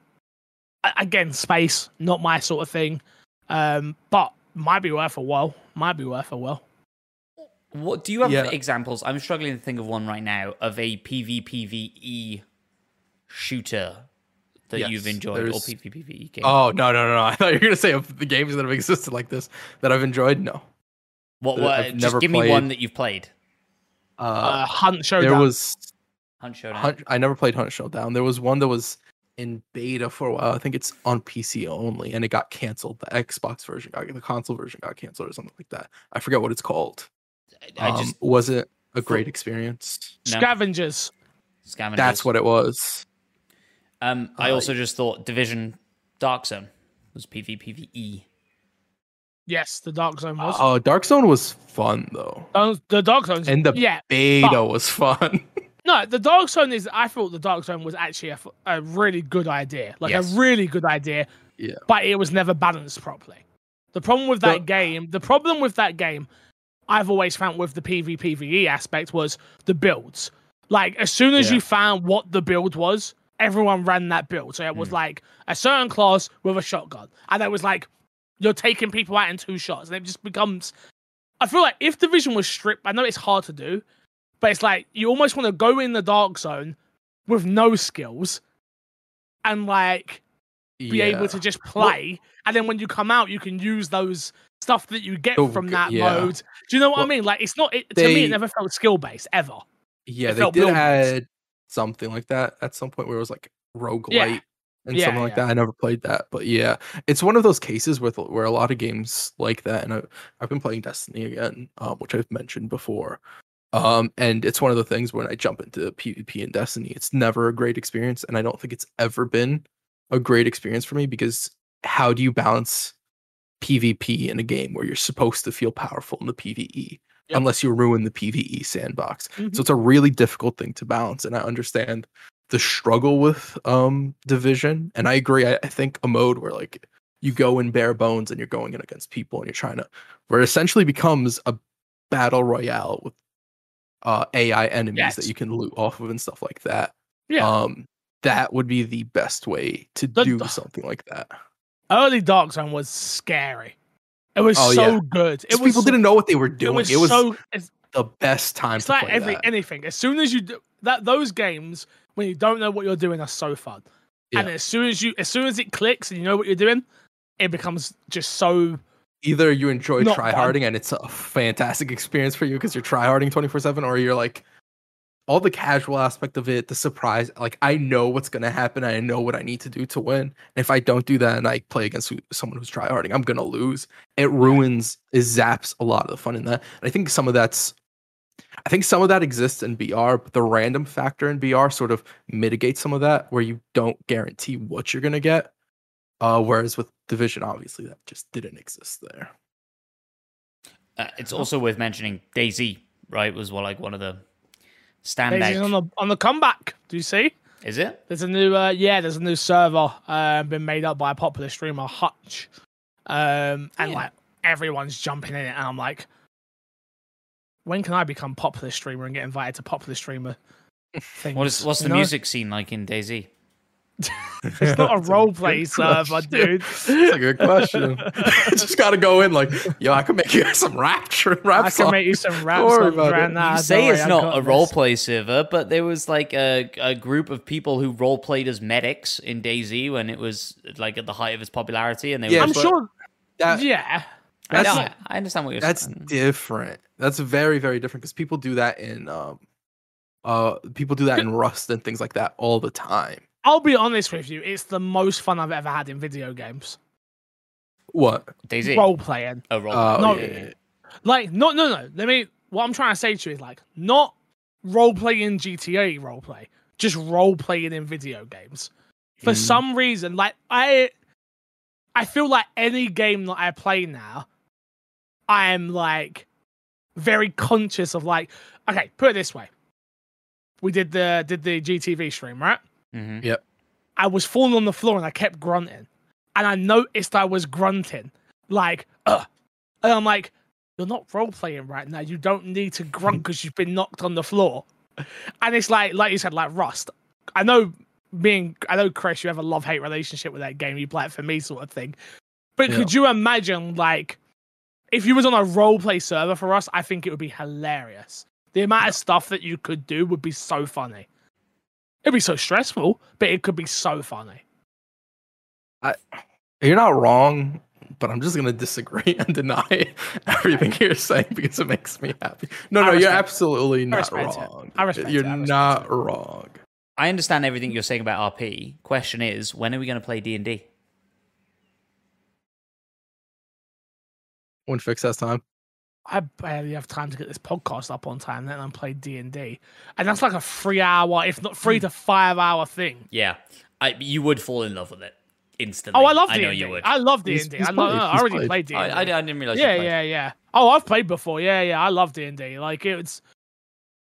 again, space, not my sort of thing. Um, but might be worth a while. Might be worth a while. What do you have Yeah. examples? I'm struggling to think of one right now of a PvPvE E shooter that Yes, you've enjoyed or PvPvE game. Oh no no no! no. I thought you were gonna say of the games that have existed like this that I've enjoyed. No, what? what I've just never give me one that you've played. uh, Uh, Hunt Showdown. there was Hunt Showdown. Hunt, I never played Hunt Showdown. There was one that was in beta for a while. I think it's on PC only, and it got canceled. The Xbox version got the console version got canceled or something like that. I forget what it's called. I Um, just was it a great experience? no. Scavengers. Scavengers. That's what it was. Um, I Uh, also just thought Division Dark Zone was PvPvE. Yes, the Dark Zone was. Oh, Dark Zone was fun though, Those- the Dark Zone. and the yeah, beta was fun. no, the Dark Zone is. I thought the Dark Zone was actually a really good idea, like Yes. a really good idea. Yeah. But it was never balanced properly. The problem with that But- game, the problem with that game, I've always found with the PvPvE aspect was the builds. Like as soon as Yeah. you found what the build was, everyone ran that build. So it was hmm. like a certain class with a shotgun, and it was like you're taking people out in two shots, and it just becomes. I feel like if Division was stripped, I know it's hard to do, but it's like you almost want to go in the dark zone with no skills, and like be able to just play, and then when you come out, you can use those stuff that you get Oh, from that yeah. mode. Do you know what I mean? Like it's not. It, to me, it never felt skill based ever. Yeah, it they did add something like that at some point where it was like rogue roguelite and Yeah, something like yeah. that. I never played that, but yeah, it's one of those cases with where a lot of games like that, and I, I've been playing Destiny again, um, which I've mentioned before. Um, and it's one of the things when I jump into PvP in Destiny, it's never a great experience, and I don't think it's ever been a great experience for me because how do you balance PvP in a game where you're supposed to feel powerful in the PvE Yep. unless you ruin the PvE sandbox? Mhm. So it's a really difficult thing to balance, and I understand the struggle with um division. And I agree. I, I think a mode where like you go in bare bones and you're going in against people and you're trying to where it essentially becomes a battle royale with uh AI enemies that you can loot off of and stuff like that. Yeah. Um that would be the best way to The- do something like that. Early Dark Zone was scary. It was Oh, so yeah. good. It was people didn't know what they were It doing. was, It was, so. The best time it's to like play every that. anything. As soon as you do that, those games when you don't know what you're doing are so fun. And as soon as you, as soon as it clicks and you know what you're doing, it becomes just so. either you enjoy tryharding and it's a fantastic experience for you because you're tryharding 24 7 or you're like all the casual aspect of it the surprise like i know what's going to happen i know what i need to do to win. And if i don't do that and i play against who- someone who's tryharding i'm going to lose. It ruins it zaps a lot of the fun in that. And i think some of that's i think some of that exists in br but the random factor in br sort of mitigates some of that where you don't guarantee what you're going to get. Uh, whereas with division obviously that just didn't exist there. Uh, it's also worth mentioning DayZ, right? Was one like one of the DayZ's on the on the comeback. Do you see? Is it? There's a new uh, yeah, there's a new server uh, been made up by a popular streamer, Hutch. Um, and Yeah. like everyone's jumping in it, and I'm like, when can I become popular streamer and get invited to popular streamer things? What is what's the know? music scene like in DayZ? It's not a role roleplay server, dude. It's a good question. just got to go in like, yo, I can make you some rap, tr- rap I can song. make you some rap Don't songs about right it. now. you don't say it's not a this. roleplay server, but there was like a, a group of people who role played as medics in DayZ when it was like at the height of its popularity, and they Yeah, were I'm but sure. That- yeah, I, know, that's- I, I understand what you're that's saying. different. That's very, very different because people do that in, um, uh, people do that in Rust and things like that all the time. I'll be honest with you. It's the most fun I've ever had in video games. What? DayZ. Role playing. a role. Uh, No. yeah, yeah, yeah. Like, no, no, no. Let me. What I'm trying to say to you is like, not role playing GTA role play, just role playing in video games. For Mm. some reason, like I, I feel like any game that I play now, I am like very conscious of like, okay, put it this way. We did the did the GTV stream, right? Hmm I was falling on the floor and I kept grunting. And I noticed I was grunting. Like, ugh. And I'm like, you're not role playing right now. You don't need to grunt because you've been knocked on the floor. And it's like, like you said, like Rust. I know being, I know Chris, you have a love hate relationship with that game. You play it for me, sort of thing. But Yeah. could you imagine, like, if you was on a role play server for Rust, I think it would be hilarious. The amount of stuff that you could do would be so funny. It'd be so stressful, but it could be so funny. You're not wrong, but I'm just gonna disagree and deny everything you're saying because it makes me happy. No, no, you're absolutely not respect it. wrong. I respect You're it, I not it. wrong. I understand everything you're saying about RP. Question is, when are we going to play D and D? When fix has time. I barely have time to get this podcast up on time, let alone play D and D, and that's like a three-hour, if not three hmm. to five-hour thing. Yeah, I, you would fall in love with it instantly. Oh, I love I D know and you would. I love D He's- and D. he's I know- played, I he's already played. played D. I, I, I didn't realize. yeah, you played. yeah, yeah. Oh, I've played before. Yeah, yeah. I love D and D. Like it's,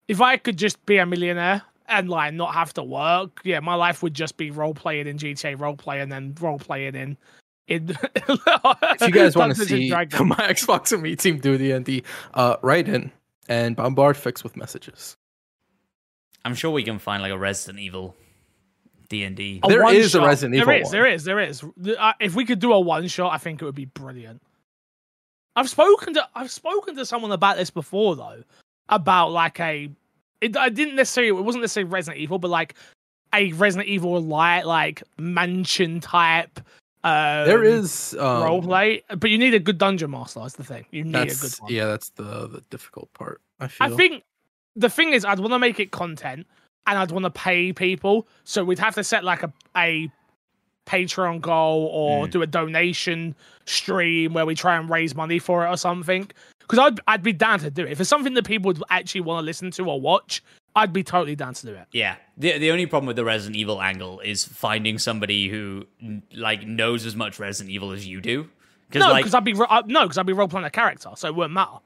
if I could just be a millionaire and like not have to work, yeah, my life would just be role playing in GTA, role playing, and then role playing in. In If you guys want to see my Xbox and me team do D and D, uh, write in and bombard fix with messages. I'm sure we can find like a Resident Evil D and D. There is one is a shot. Resident Evil There is, one. there is, there is. Uh, if we could do a one shot, I think it would be brilliant. I've spoken to I've spoken to someone about this before though, about like a. It, I didn't necessarily. It wasn't necessarily Resident Evil, but like a Resident Evil light, like mansion type. Um, there is um, role play, but you need a good dungeon master. That's the thing. You need a good one. yeah, that's the the difficult part. I feel. I think the thing is, I'd want to make it content, and I'd want to pay people. So we'd have to set like a a Patreon goal or Mm. do a donation stream where we try and raise money for it or something. Because I'd I'd be down to do it. If it's something that people would actually want to listen to or watch, I'd be totally down to do it. Yeah. The the only problem with the Resident Evil angle is finding somebody who like knows as much Resident Evil as you do. Because No, like because I'd be uh, no, because I'd be role playing a character, so it wouldn't matter.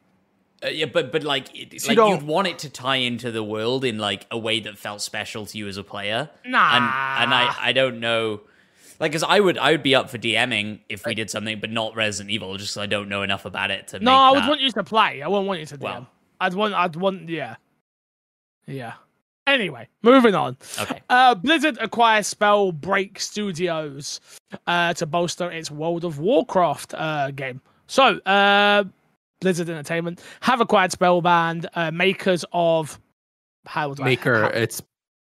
Uh, yeah, but but like, it, So you like don't- you'd want it to tie into the world in like a way that felt special to you as a player. Nah. and and I I don't know, like, because I would I would be up for DMing if we did something, but not Resident Evil, just 'cause I don't know enough about it to. No, I would that. want you to play. I wouldn't want you to DM. Well. I'd want. I'd want. Yeah. Yeah. Anyway, moving on. Okay. Uh, Blizzard acquires Spellbreak Studios uh, to bolster its World of Warcraft uh, game. So, uh, Blizzard Entertainment have acquired Spellband, uh, makers of how do I- Maker, how- it's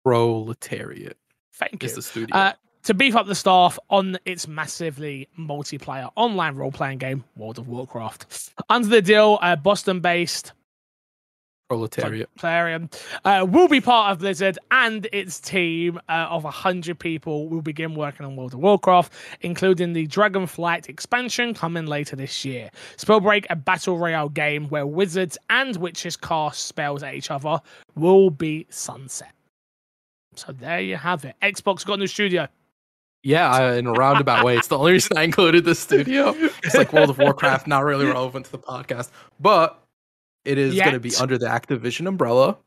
proletariat. thank you. Is the studio. Uh, to beef up the staff on its massively multiplayer online role playing game, World of Warcraft. Under the deal, uh, Boston based proletariat. Plarium uh, will be part of Blizzard and its team uh, of 100 people will begin working on World of Warcraft, including the Dragonflight expansion coming later this year. Spellbreak, a battle royale game where wizards and witches cast spells at each other, will be sunset. So there you have it. Xbox got a new studio. Yeah, in a roundabout way. It's the only reason I included the studio. It's like World of Warcraft, not really relevant to the podcast, but it is going to be under the Activision umbrella.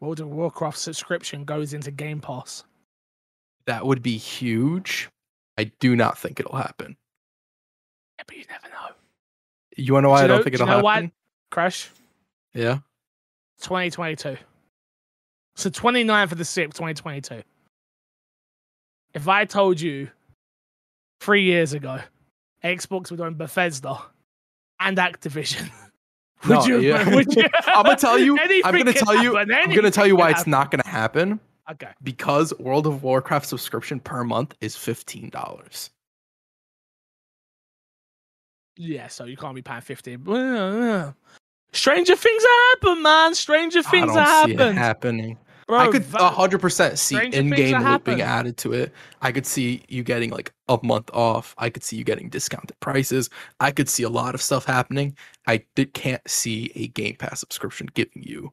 World of Warcraft subscription goes into Game Pass. That would be huge. I do not think it'll happen. Yeah, but you never know. You want to know why Do I don't know- think it'll you know why? happen? Crash. Yeah. 2022. So 29th of the 6th, 2022. If I told you three years ago Xbox would own Bethesda and Activision, would No, you? yeah. Would you? I'm gonna tell you. I'm gonna tell you. happen, I'm gonna tell you why it's not gonna happen. Okay. Because World of Warcraft subscription per month is fifteen dollars. Yeah, so you can't be paying 50. Stranger things happen, man. Stranger things don't see it happen. happening. Bro, I could hundred percent see in-game are loop being added to it. I could see you getting like a month off. I could see you getting discounted prices. I could see a lot of stuff happening. I did, can't see a Game Pass subscription giving you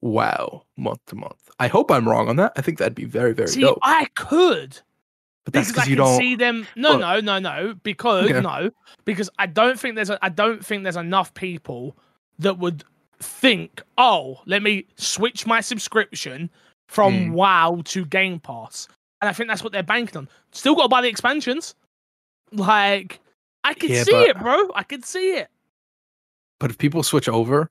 wow month to month. I hope I'm wrong on that. I think that'd be very very See, dope. I could. But that's because I you don't. see them. No, Look. no, no, no. Because Okay. no, because I don't think there's. A, I don't think there's enough people that would think, oh, let me switch my subscription from Hmm. WoW to Game Pass, and I think that's what they're banking on. Still got to buy the expansions. Like, I can Yeah, see but- it, bro. I can see it. But if people switch over,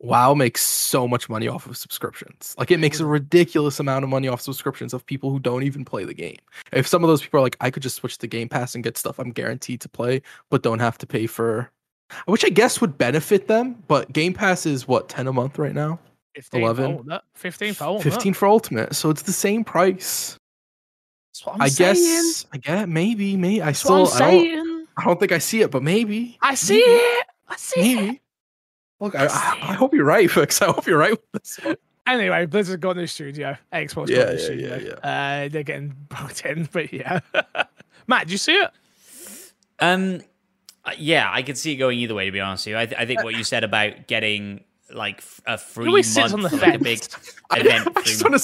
WoW makes so much money off of subscriptions. Like it makes a ridiculous amount of money off subscriptions of people who don't even play the game. If some of those people are like, I could just switch to Game Pass and get stuff I'm guaranteed to play, but don't have to pay for, which I guess would benefit them. But Game Pass is what ten a month right now, 15 11. For 15 for Ultimate. fifteen for Ultimate, so it's the same price. That's what I'm i saying. guess. I guess maybe, maybe. I That's still, what I'm I don't. I don't think I see it, but maybe. I see maybe. it. I see it. Maybe. Look, I, I I, see I it. hope you're right, Fix. I hope you're right with this one. Anyway, Blizzard got new studio. Xbox Yeah, got a new yeah, studio. yeah, Uh, they're getting brought in, but yeah. Matt, do you see it? Um, uh, yeah, I could see it going either way. To be honest with you, I, th- I think what you said about getting like f- a free always month, sits on the like a big. I, event. I free just month. want to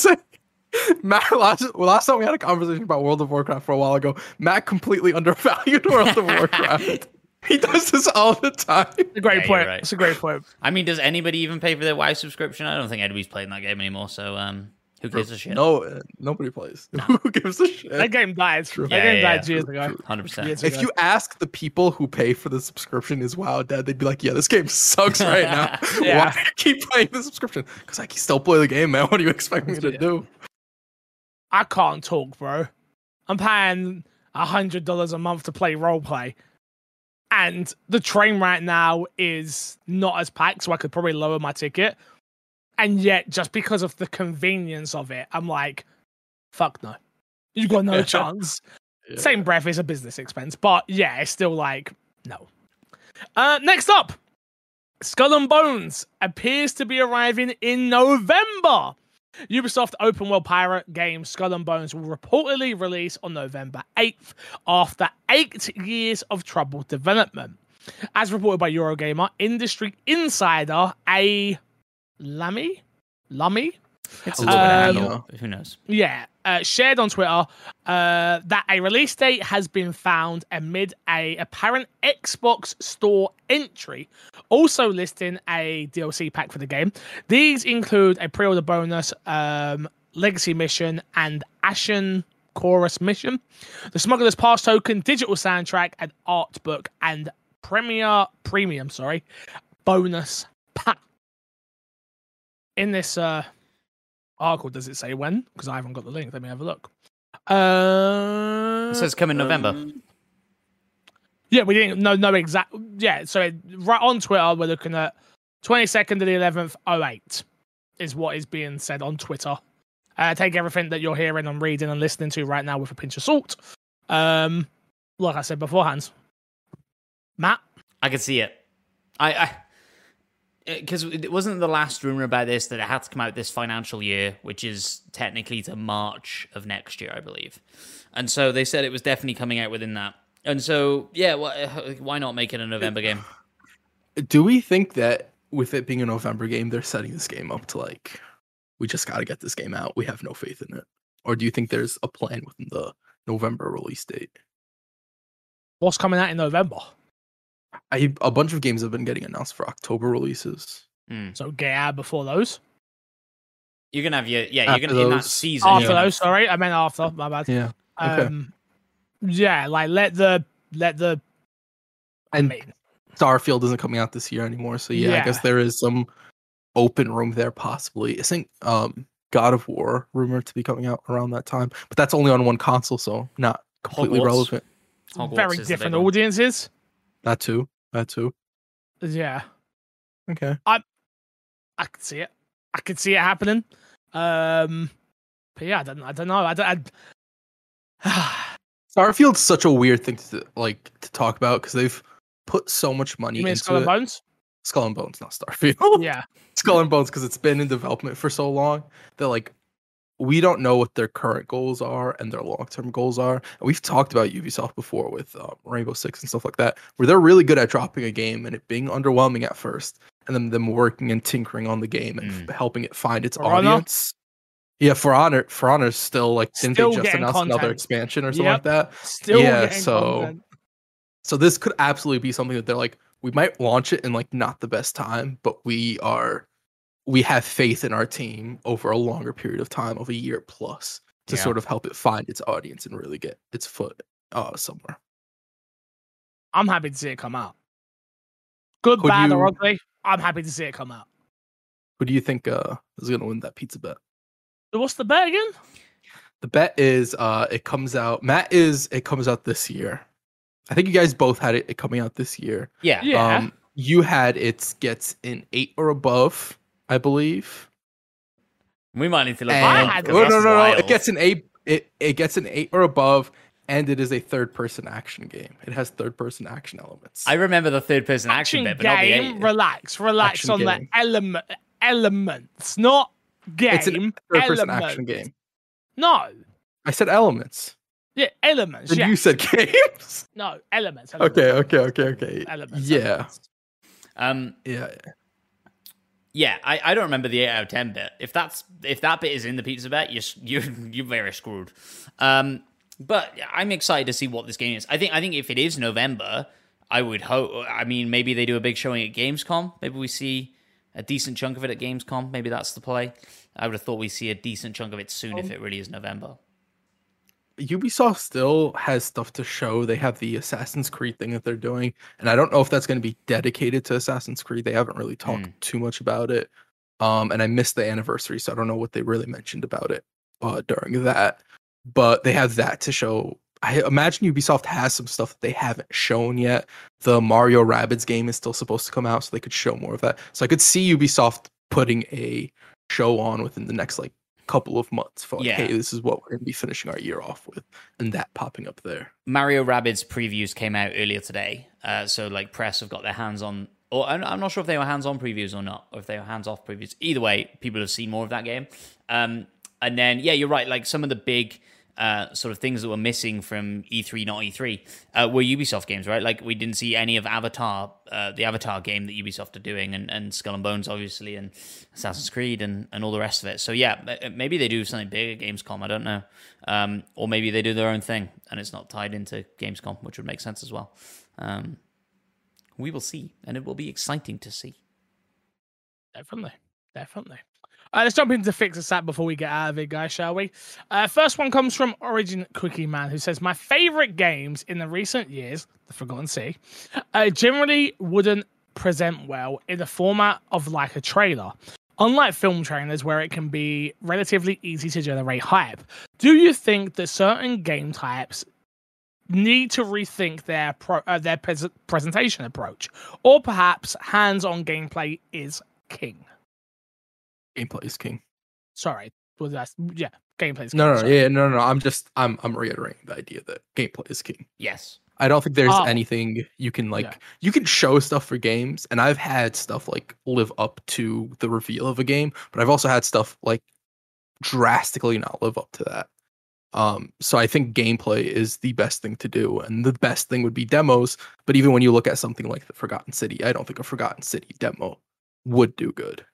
say, Matt. Last, well, last time we had a conversation about World of Warcraft for a while ago, Matt completely undervalued World of Warcraft. He does this all the time. It's a great Yeah, point. right. It's a great point. I mean, does anybody even pay for their WoW subscription? I don't think anybody's playing that game anymore. So, um, who gives a shit? No, uh, nobody plays. Who gives a shit? That game died. That Yeah, game yeah, died yeah. years ago. hundred percent. If you ask the people who pay for the subscription is WoW dead, they'd be like, "Yeah, this game sucks right now. Yeah. Why do you keep playing the subscription? Because I can still play the game, man. What do you expect me to do?" I can't talk, bro. I'm paying a hundred dollars a month to play roleplay, and the train right now is not as packed, so I could probably lower my ticket. And yet, just because of the convenience of it, I'm like, fuck no. You got no chance. Yeah. Same breath is a business expense, but yeah, it's still like no. Uh, next up, Skull and Bones appears to be arriving in November. Ubisoft open world pirate game Skull and Bones will reportedly release on November 8th after eight years of troubled development. As reported by Eurogamer, industry insider A. Lamy? Lummy? It's a Um, little bit of handle. Who knows? Yeah, uh, shared on Twitter uh, that a release date has been found amid a apparent Xbox Store entry, also listing a DLC pack for the game. These include a pre-order bonus, um, legacy mission, and Ashen Chorus mission, the Smuggler's Pass token, digital soundtrack, and art book, and Premier Premium, sorry, bonus pack. In this uh, article does it say when? Because I haven't got the link. Let me have a look. Uh, It says come in November. yeah, we didn't know no exact. Yeah, so it, right on Twitter, we're looking at twenty second of the eleventh, 08 is what is being said on Twitter. Uh, take everything that you're hearing and reading and listening to right now with a pinch of salt. Um, like I said beforehand, Matt. I can see it. I, I, Uh, because it wasn't the last rumor about this that it had to come out this financial year, which is technically to March of next year, I believe. And so they said it was definitely coming out within that. And so, yeah, why not make it a November game? Do we think that with it being a November game, they're setting this game up to like, we just got to get this game out. We have no faith in it, or do you think there's a plan within the November release date? What's coming out in November? I a bunch of games have been getting announced for October releases. Hmm. So get out before those. You're gonna have your yeah. After you're gonna in that those- season. After you're those, sorry, I meant after. My bad. Yeah, okay. Um, yeah, like let the let the. I And mean, Starfield isn't coming out this year anymore, so yeah, I guess there is some open room there possibly. I think um God of War rumored to be coming out around that time, but that's only on one console, so not completely Hogwarts. relevant. Hogwarts very different big one. audiences. That too. That too. Yeah, Okay. I I could see it. I could see it happening. Um, but yeah, I don't. I don't know. I don't. I, Starfield's such a weird thing to like to talk about because they've put so much money you mean into Skull and it. Bones? Skull and Bones, not Starfield. Yeah, Skull and Bones because it's been in development for so long that like we don't know what their current goals are and their long-term goals are. And we've talked about Ubisoft before with uh, Rainbow Six and stuff like that, where they're really good at dropping a game and it being underwhelming at first, and then them working and tinkering on the game and Mm. f- helping it find its For Honor? audience. Yeah, for honor, for honor's still like didn't Still they just announce another expansion or something Yep. like that? still Yeah, so- content. So this could absolutely be something that they're like, we might launch it in like not the best time, but we are we have faith in our team over a longer period of time of a year plus to Yeah. sort of help it find its audience and really get its foot uh somewhere. I'm happy to see it come out. Good, Could bad, or ugly. I'm happy to see it come out. Who do you think uh is gonna win that pizza bet? What's the bet again? The bet is uh it comes out Matt is it comes out this year. I think you guys both had it, it coming out this year. Yeah. Yeah. Um you had it gets an eight or above, I believe. We might need to look. And, I had- oh, no, no, no. wild. It gets an eight. It, it gets an eight or above, and it is a third-person action game. It has third-person action elements. I remember the third person action, bit, but not the game. eight. Relax, relax Action on game. the element elements, not game. it's a third-person elements. action game. No, I said elements, yeah, elements. and yeah, you said games. no elements. elements. okay, okay, okay, okay. Elements. yeah, elements. Um, yeah. Yeah, I, I don't remember the eight out of ten bit. If that's if that bit is in the pizza bet, you're you're you're very screwed. Um, but I'm excited to see what this game is. I think I think if it is November, I would hope. I mean, maybe they do a big showing at Gamescom. Maybe we see a decent chunk of it at Gamescom. Maybe that's the play. I would have thought we see a decent chunk of it soon if it really is November. Ubisoft still has stuff to show. They have the Assassin's Creed thing that they're doing, and I don't know if that's going to be dedicated to Assassin's Creed. They haven't really talked Hmm. too much about it. Um, and I missed the anniversary, so I don't know what they really mentioned about it uh, during that. But they have that to show. I imagine Ubisoft has some stuff that they haven't shown yet. The Mario Rabbids game is still supposed to come out, so they could show more of that. So I could see Ubisoft putting a show on within the next like couple of months for like, Yeah. hey, this is what we're gonna be finishing our year off with, and that popping up there. Mario Rabbids previews came out earlier today, uh, so like press have got their hands on or I'm, not sure if they were hands-on previews or not, or if they were hands-off previews. Either way, people have seen more of that game. Um, and then yeah, you're right. Like some of the big uh, sort of things that were missing from E3, not E3, uh, were Ubisoft games, right? Like we didn't see any of Avatar, uh, the Avatar game that Ubisoft are doing, and, and Skull and Bones, obviously, and Assassin's Creed, and, and all the rest of it. So yeah, maybe they do something big at Gamescom. I don't know, um, or maybe they do their own thing, and it's not tied into Gamescom, which would make sense as well. Um, we will see, and it will be exciting to see. Definitely, definitely. Uh, let's jump into fix a sat before we get out of it, guys, shall we? Uh, first one comes from Origin Quickie Man, who says, My favorite games in the recent years, The Forgotten City, uh, generally wouldn't present well in the format of like a trailer. Unlike film trailers, where it can be relatively easy to generate hype, do you think that certain game types need to rethink their pro- uh, their pres- presentation approach, or perhaps hands-on gameplay is king? Gameplay is king. Sorry, was that yeah? Gameplay is no, king. no, sorry. yeah, no, no, no. I'm just, I'm, I'm reiterating the idea that gameplay is king. Yes. I don't think there's Oh. anything you can like. Yeah. You can show stuff for games, and I've had stuff like live up to the reveal of a game, but I've also had stuff like drastically not live up to that. Um, so I think gameplay is the best thing to do, and the best thing would be demos. But even when you look at something like the Forgotten City, I don't think a Forgotten City demo would do good.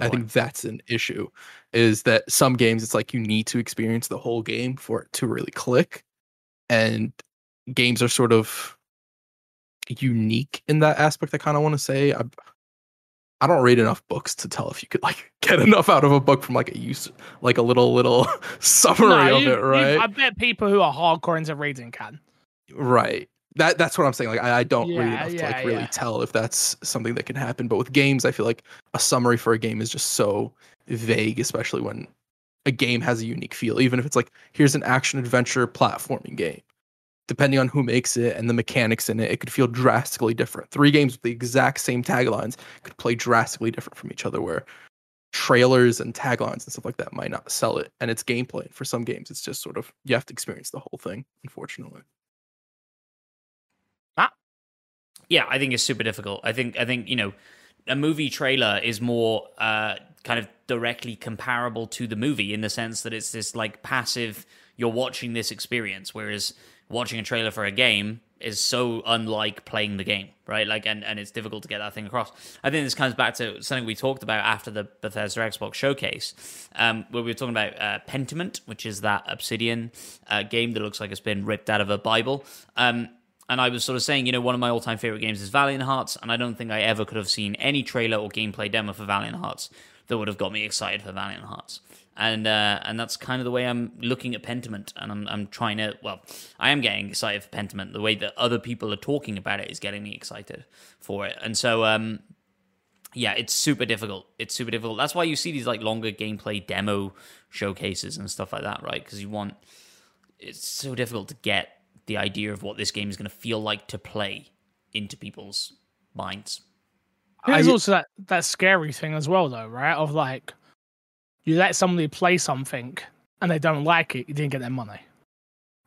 I think that's an issue. Is that some games it's like you need to experience the whole game for it to really click, and games are sort of unique in that aspect. I kind of want to say I, I don't read enough books to tell if you could like get enough out of a book from like a use like a little little summary No, of you- it, you- right? I bet people who are hardcore into reading can. Right. That that's what I'm saying. Like I, I don't read Yeah, enough to yeah, like really yeah. tell if that's something that can happen. But with games, I feel like a summary for a game is just so vague, especially when a game has a unique feel. Even if it's like here's an action adventure platforming game. Depending on who makes it and the mechanics in it, it could feel drastically different. Three games with the exact same taglines could play drastically different from each other where trailers and taglines and stuff like that might not sell it. And it's gameplay. For some games, it's just sort of you have to experience the whole thing, unfortunately. Yeah, I think it's super difficult. I think I think you know, a movie trailer is more uh, kind of directly comparable to the movie in the sense that it's this like passive. You're watching this experience, whereas watching a trailer for a game is so unlike playing the game, right? Like, and, and it's difficult to get that thing across. I think this comes back to something we talked about after the Bethesda Xbox showcase, um, where we were talking about uh, Pentiment, which is that Obsidian uh, game that looks like it's been ripped out of a Bible. Um, and I was sort of saying, you know, one of my all-time favorite games is Valiant Hearts, and I don't think I ever could have seen any trailer or gameplay demo for Valiant Hearts that would have got me excited for Valiant Hearts. And uh, and that's kind of the way I'm looking at Pentiment, and I'm I'm trying to well, I am getting excited for Pentiment. The way that other people are talking about it is getting me excited for it, and so um, yeah, it's super difficult. It's super difficult. That's why you see these like longer gameplay demo showcases and stuff like that, right? Because you want it's so difficult to get the idea of what this game is going to feel like to play into people's minds. There's I- also that, that scary thing as well, though, right? Of like, you let somebody play something and they don't like it, you didn't get their money.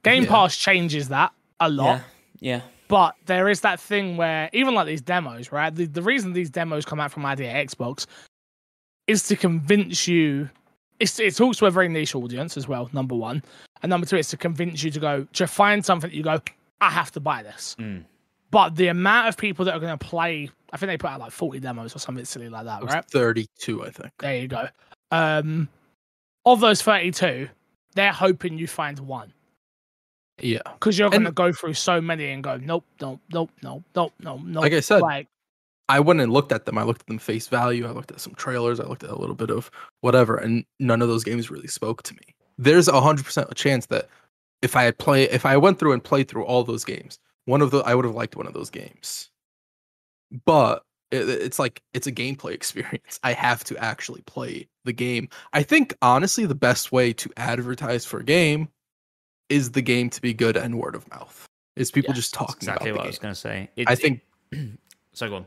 Game Yeah. Pass changes that a lot, yeah. but there is that thing where even like these demos, right? The, the reason these demos come out from ID@Xbox is to convince you. It's, it talks to a very niche audience as well. Number one, and number two, it's to convince you to go to find something that you go, I have to buy this. Mm. But the amount of people that are going to play, I think they put out like 40 demos or something silly like that, right? 32, I think. There you go. Um, of those 32, they're hoping you find one Yeah. because you're going to go through so many and go, nope, nope, nope, nope, nope, nope, nope. Like I said, like, I went and looked at them. I looked at them face value. I looked at some trailers. I looked at a little bit of whatever, and none of those games really spoke to me. There's a hundred percent a chance that if I had play, if I went through and played through all those games, one of the I would have liked one of those games. But it, it's like it's a gameplay experience. I have to actually play the game. I think honestly, the best way to advertise for a game is the game to be good and word of mouth. Is people Yes, just talking exactly what I was going to say. It, I think so. Go on.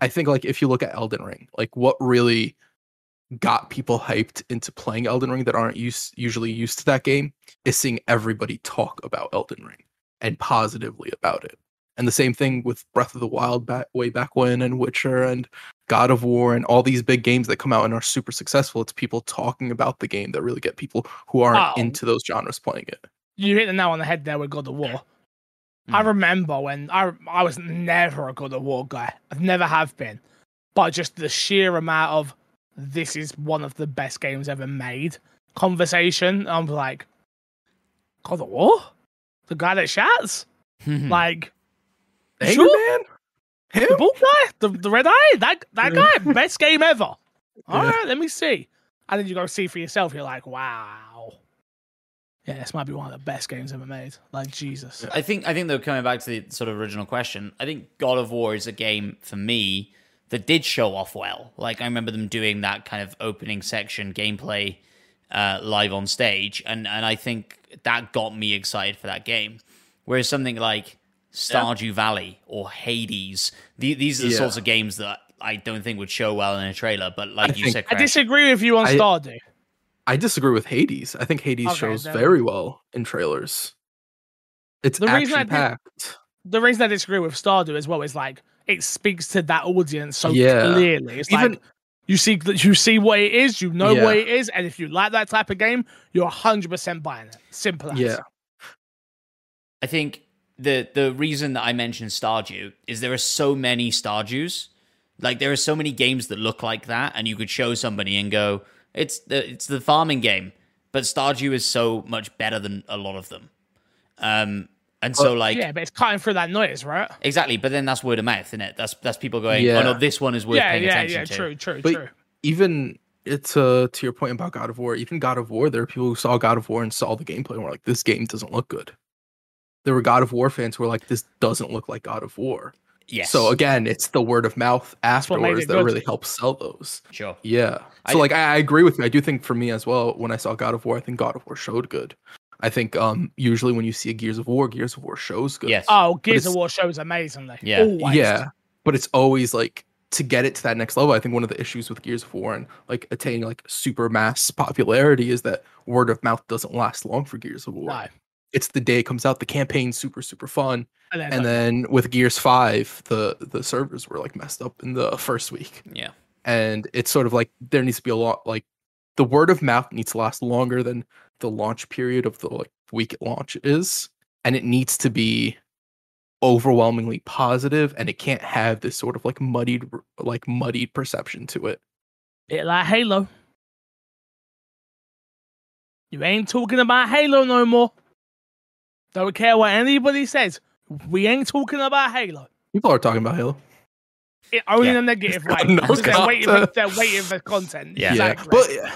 I think like if you look at Elden Ring, like what really got people hyped into playing Elden Ring that aren't used usually used to that game is seeing everybody talk about Elden Ring and positively about it. And the same thing with Breath of the Wild back way back when and Witcher and God of War and all these big games that come out and are super successful. It's people talking about the game that really get people who aren't Oh. into those genres playing it. You hit the nail on the head there with God of War. I Mm. remember when I I was never a God of War guy. I've never have been. But just the sheer amount of this is one of the best games ever made conversation. I'm like, God of War? The guy that shouts? Hmm. Like Angry Sure. Man? Him? the bald guy? The, the red eye? That that guy? Best game ever. All Yeah. right, let me see. And then you go see for yourself, you're like, wow. Yeah, this might be one of the best games ever made. Like Jesus. I think I think though coming back to the sort of original question, I think God of War is a game for me that did show off well. Like I remember them doing that kind of opening section gameplay uh, live on stage, and and I think that got me excited for that game. Whereas something like Stardew Valley or Hades, the, these are the Yeah. sorts of games that I don't think would show well in a trailer. But like I you think- said, I disagree with you on I- Stardew. I disagree with Hades. I think Hades Okay, shows then- very well in trailers. It's The reason I action did- packed. The reason I disagree with Stardew as well is like it speaks to that audience so Yeah. clearly. It's Even like you see you see what it is, you know Yeah. what it is, and if you like that type of game, you're hundred percent buying it. Simple as. yeah, I think the the reason that I mentioned Stardew is there are so many Stardews. Like there are so many games that look like that, and you could show somebody and go, "It's the it's the farming game," but Stardew is so much better than a lot of them. Um, and so like yeah, but it's cutting through that noise, right? exactly, but then that's word of mouth, isn't it? That's that's people going, Yeah. "Oh no, this one is worth Yeah, paying yeah, attention yeah. to." True, true, But- true. even it's uh to your point about God of War. Even God of War, there are people who saw God of War and saw the gameplay and were like, "This game doesn't look good." There were God of War fans who were like, "This doesn't look like God of War." Yes. So again, it's the word of mouth what made afterwards that good. really helps sell those. sure. Yeah. I- So like I, I agree with you. I do think for me as well, when I saw God of War, I think God of War showed good. I think um usually when you see a Gears of War, Gears of War shows good. Yes. Oh, Gears of War shows amazingly. Yeah. Always. Yeah. But it's always like to get it to that next level. I think one of the issues with Gears of War and like attaining like super mass popularity is that word of mouth doesn't last long for Gears of War. No. It's the day it comes out, the campaign's super, super fun. And then, And then with Gears 5, the the servers were like messed up in the first week. Yeah. and it's sort of like there needs to be a lot like the word of mouth needs to last longer than the launch period of the like week it launch is and it needs to be overwhelmingly positive and it can't have this sort of like muddied like muddied perception to it bit like Halo. You ain't talking about Halo no more. Don't care what anybody says. We ain't talking about Halo. people are talking about halo It, only Yeah. in a negative way. No because they're, waiting for, they're waiting for content. Yeah. Exactly. but uh,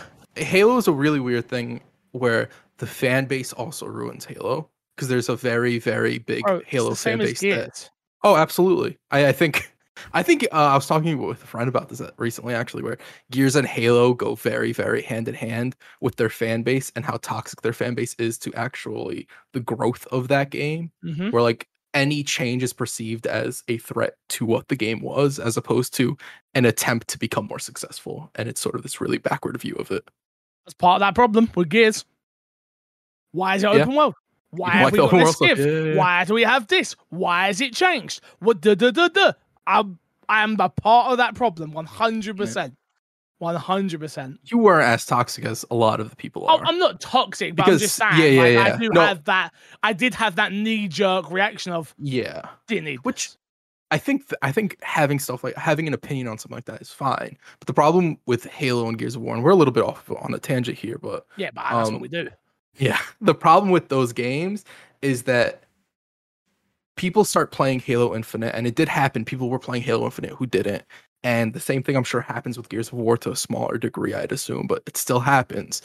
halo is a really weird thing where the fan base also ruins halo because there's a very very big Bro, halo fan base that Oh, absolutely. I, I think I think uh, I was talking with a friend about this uh, recently, actually, where Gears and Halo go very, very hand in hand with their fan base and how toxic their fan base is to actually the growth of that game. Mhm. Where like any change is perceived as a threat to what the game was, as opposed to an attempt to become more successful. And it's sort of this really backward view of it. That's part of that problem with Gears. Why is it Yeah. open world? Why have we got this stuff? gift? Yeah, yeah, yeah. Why do we have this? Why has it changed? What the the the the? I'm I am a part of that problem. One hundred percent. One hundred percent. You weren't as toxic as a lot of the people Oh, are. I'm not toxic, but I'm Because- just saying. yeah, yeah, like, yeah. I do No. have that. I did have that knee jerk reaction of yeah. didn't need which this." I think th- I think having stuff like having an opinion on something like that is fine. But the problem with Halo and Gears of War, and we're a little bit off on a tangent here, but Yeah, but that's um, what we do. yeah, the problem with those games is that people start playing Halo Infinite, and it did happen. People were playing Halo Infinite who didn't, and the same thing I'm sure happens with Gears of War to a smaller degree, I'd assume, but it still happens.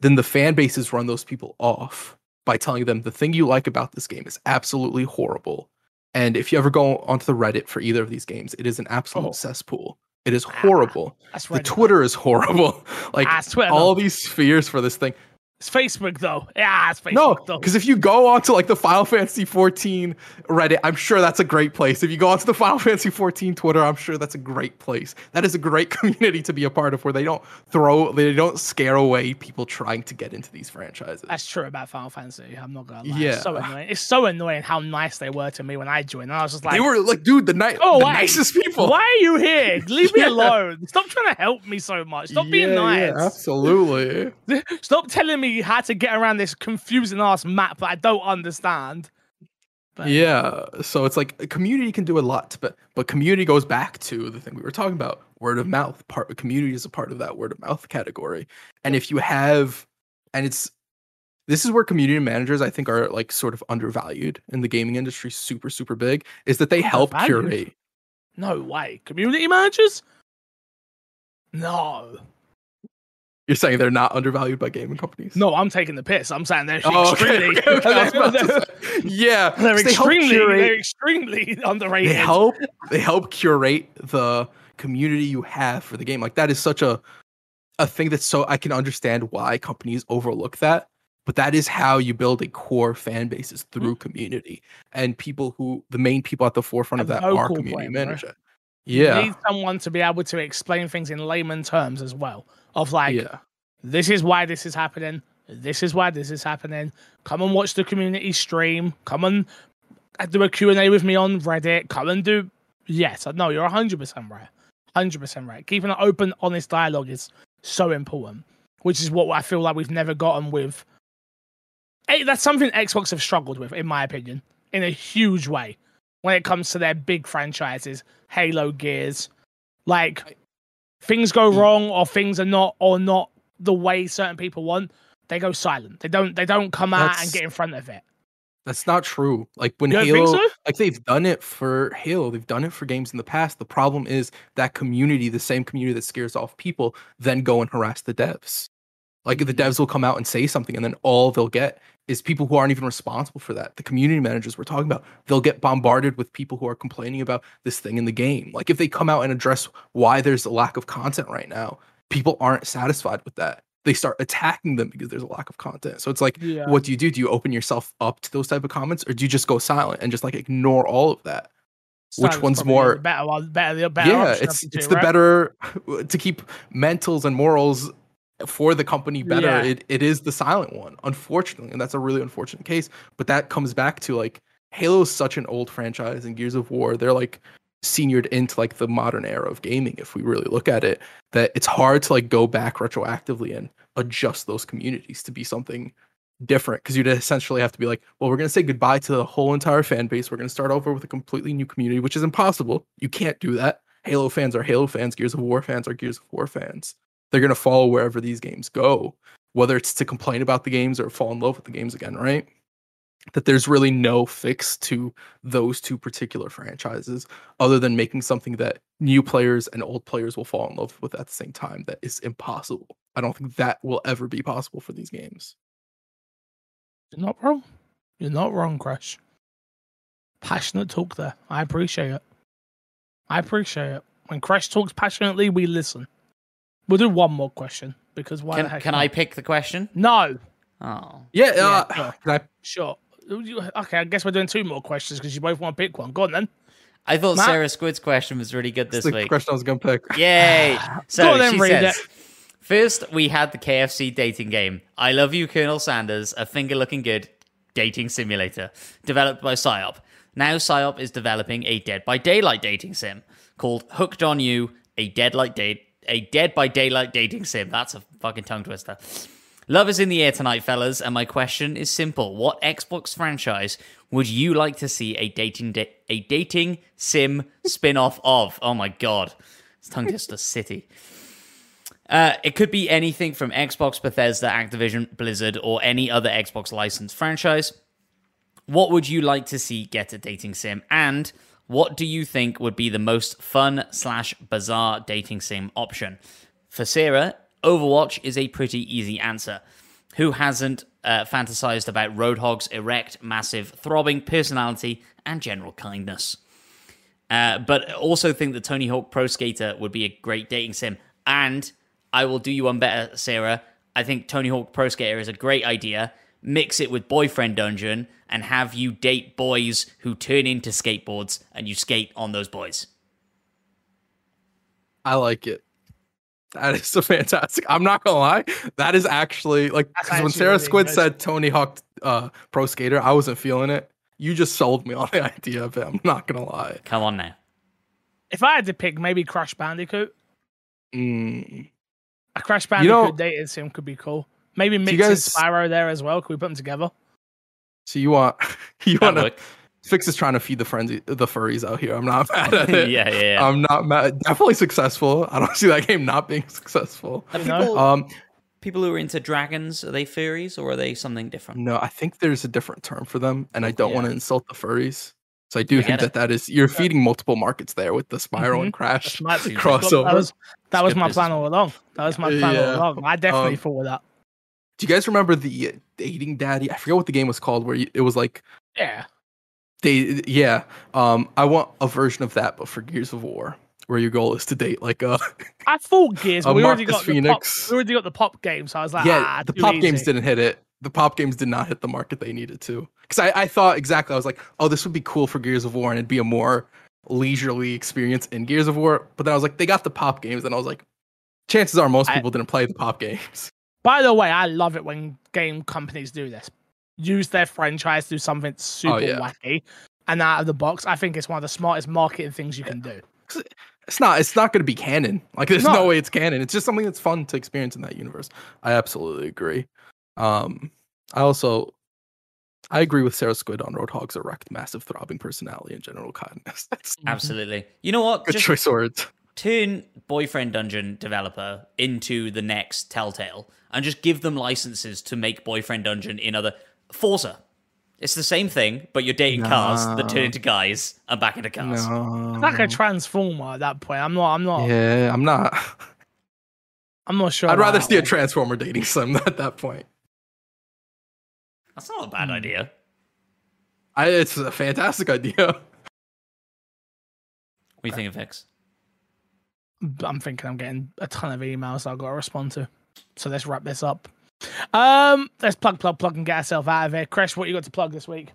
Then the fan bases run those people off by telling them the thing you like about this game is absolutely horrible. And if you ever go onto the Reddit for either of these games, it is an absolute Oh. cesspool. It is Ah, horrible. That's The. Twitter is horrible. like all these fears for this thing. It's Facebook though. Yeah, it's Facebook No, though. because if you go onto like the Final Fantasy 14 Reddit, I'm sure that's a great place. If you go onto the Final Fantasy 14 Twitter, I'm sure that's a great place. That is a great community to be a part of, where they don't throw, they don't scare away people trying to get into these franchises. That's true about Final Fantasy. I'm not gonna lie. Yeah. It's so annoying. It's so annoying how nice they were to me when I joined. And I was just like, they were like, dude, the, ni- Oh, the wait. nicest people. Why are you here? Leave me Yeah. alone. Stop trying to help me so much. Stop being nice. yeah, absolutely. Stop telling me how to get around this confusing ass map that I don't understand. But- Yeah, so it's like a community can do a lot, but but community goes back to the thing we were talking about, word of mouth. Part community is a part of that word of mouth category, and if you have, and it's this is where community managers I think are like sort of undervalued in the gaming industry, super super big, is that they help curate. No way. Community managers? No. You're saying they're not undervalued by gaming companies? No, I'm taking the piss. I'm saying they're Oh, extremely. okay, okay, about yeah, they're so they help extremely. curate- They're extremely underrated. they help they help curate the community you have for the game like that is such a a thing that's so i can understand why companies overlook that but that is how you build a core fan base is through mm-hmm. community and people who the main people at the forefront of that are community manager You yeah need someone to be able to explain things in layman terms as well. Of like, yeah this is why this is happening. This is why this is happening. Come and watch the community stream. Come and do a Q&A with me on Reddit. Come and do... Yes, no, you're 100% right. 100% right. Keeping an open, honest dialogue is so important, which is what I feel like we've never gotten with... That's something Xbox have struggled with, in my opinion, in a huge way when it comes to their big franchises, Halo, Gears. Like, things go mm. wrong or things are not or not the way certain people want, they go silent. They don't they don't come out and get in front of it. that's not true like when halo so? like they've done it for halo they've done it for games in the past the problem is that community the same community that scares off people then go and harass the devs like the devs will come out and say something and then all they'll get is people who aren't even responsible for that. The community managers we're talking about they'll get bombarded with people who are complaining about this thing in the game. Like if they come out and address why there's a lack of content right now people aren't satisfied with that. They start attacking them because there's a lack of content. So it's like Yeah. what do you do? Do you open yourself up to those type of comments or do you just go silent and just like ignore all of that? Which one's more- better better better yeah it's the it's the better to keep mentals and morals for the company better Yeah. it, it is the silent one unfortunately and that's a really unfortunate case but that comes back to like halo is such an old franchise and gears of war they're like seniored into like the modern era of gaming if we really look at it that it's hard to like go back retroactively and adjust those communities to be something different because you'd essentially have to be like well we're going to say goodbye to the whole entire fan base we're going to start over with a completely new community which is impossible you can't do that halo fans are halo fans gears of war fans are gears of war fans they're going to follow wherever these games go whether it's to complain about the games or fall in love with the games again right that there's really no fix to those two particular franchises other than making something that new players and old players will fall in love with at the same time that is impossible i don't think that will ever be possible for these games You're not wrong. You're not wrong, Crash. Passionate talk there. I appreciate it. I appreciate it. When Crash talks passionately, we listen. We'll do one more question because why the Can, heck can? I pick the question? No. Oh. yeah, Yeah, uh, sure. I Sure. Okay, I guess we're doing two more questions because you both want to pick one. Go on then. I thought Matt? Sarah Squid's question was really good That's this the week. question I was gonna pick. Yay! So Go on then, she read says, first we had the KFC dating game. I love you, Colonel Sanders, a finger-looking good dating simulator developed by Psyop. Now Psyop is developing a Dead by Daylight dating sim called Hooked on You, a Dead Light Date, a Dead by Daylight dating sim. That's a fucking tongue twister. Love is in the air tonight, fellas, and my question is simple: What Xbox franchise would you like to see a dating da- a dating sim spin-off of? Oh my god, it's tongue twister city. Uh, it could be anything from Xbox, Bethesda, Activision, Blizzard, or any other Xbox licensed franchise. What would you like to see get a dating sim? And what do you think would be the most fun slash bizarre dating sim option? For Sarah, Overwatch is a pretty easy answer. Who hasn't uh, fantasized about Roadhog's erect, massive, throbbing personality and general kindness? Uh, but also think that Tony Hawk Pro Skater would be a great dating sim. And I will do you one better, Sarah. I think Tony Hawk Pro Skater is a great idea. Mix it with Boyfriend Dungeon and have you date boys who turn into skateboards and you skate on those boys. I like it. That is so fantastic. I'm not gonna lie. That is actually like That's 'cause when Sarah really Squid good. said Tony Hawk uh, Pro Skater, I wasn't feeling it. You just sold me on the idea of it. I'm not gonna lie. Come on now. If I had to pick, maybe Crash Bandicoot. Mm. A Crash You Bandicoot know- dating sim could be cool. Maybe you mixing guys- Spyro there as well. Could we put them together? So you want you want to. Fix is trying to feed the frenzy the furries out here. I'm not mad at it. yeah, yeah, yeah. I'm not mad. Definitely successful. I don't see that game not being successful. Are you know? people, Um, people who are into dragons, are they furries or are they something different? no, I think there's a different term for them, and I don't want to insult the furries. So I do I think get it. that that is you're feeding multiple markets there with the Spyro and That's crash crossover. That was that was my plan all along. That was my plan Yeah. all along. I definitely Um, thought with that. Do you guys remember the uh, dating daddy? I forget what the game was called, where you, it was like Yeah. they yeah. Um, I want a version of that, but for Gears of War, where your goal is to date like a I thought Gears. Uh, we already got the Phoenix. pop. We already got the pop game, so I was like, yeah. ah, the pop games didn't hit it. The pop games did not hit the market they needed to. Because I, I thought exactly, I was like, oh, this would be cool for Gears of War, and it'd be a more leisurely experience in Gears of War. But then I was like, they got the pop games, and I was like, chances are most I- people didn't play the pop games. By the way, I love it when game companies do this. Use their franchise do something super Oh, yeah. wacky and out of the box. I think it's one of the smartest marketing things you can do. It's not. It's not going to be canon. Like, there's no. No. way it's canon. It's just something that's fun to experience in that universe. I absolutely agree. Um, I also, I agree with Sarah Squid on Roadhog's erect, massive, throbbing personality and general kindness. That's Absolutely. You know what? good Just choice words. Turn Boyfriend Dungeon developer into the next Telltale and just give them licenses to make Boyfriend Dungeon in other Forza. It's the same thing, but you're dating cars that turn into guys and back into cars. No. It's like a transformer at that point. I'm not. I'm not. Yeah, I'm not. I'm not sure. I'd rather that see a. Transformer dating sim at that point. That's not a bad Hmm. idea. I, it's a fantastic idea. What do you think of Fix? I'm thinking I'm getting a ton of emails I've got to respond to. So let's wrap this up. Um, let's plug, plug, plug, and get ourselves out of here. Chris, what you got to plug this week?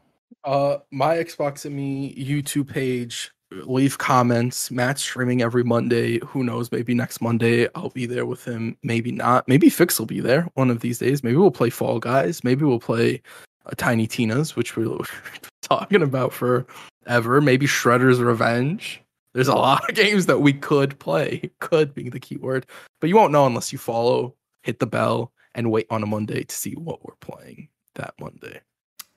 Uh, my Xbox and Me YouTube page. Leave comments. Matt's streaming every Monday. Who knows? Maybe next Monday I'll be there with him. Maybe not. Maybe Fix will be there one of these days. Maybe we'll play Fall Guys. Maybe we'll play uh, Tiny Tina's, which we're talking about forever. Maybe Shredder's Revenge. There's a lot of games that we could play. Could being the key word, but you won't know unless you follow, hit the bell, and wait on a Monday to see what we're playing that Monday.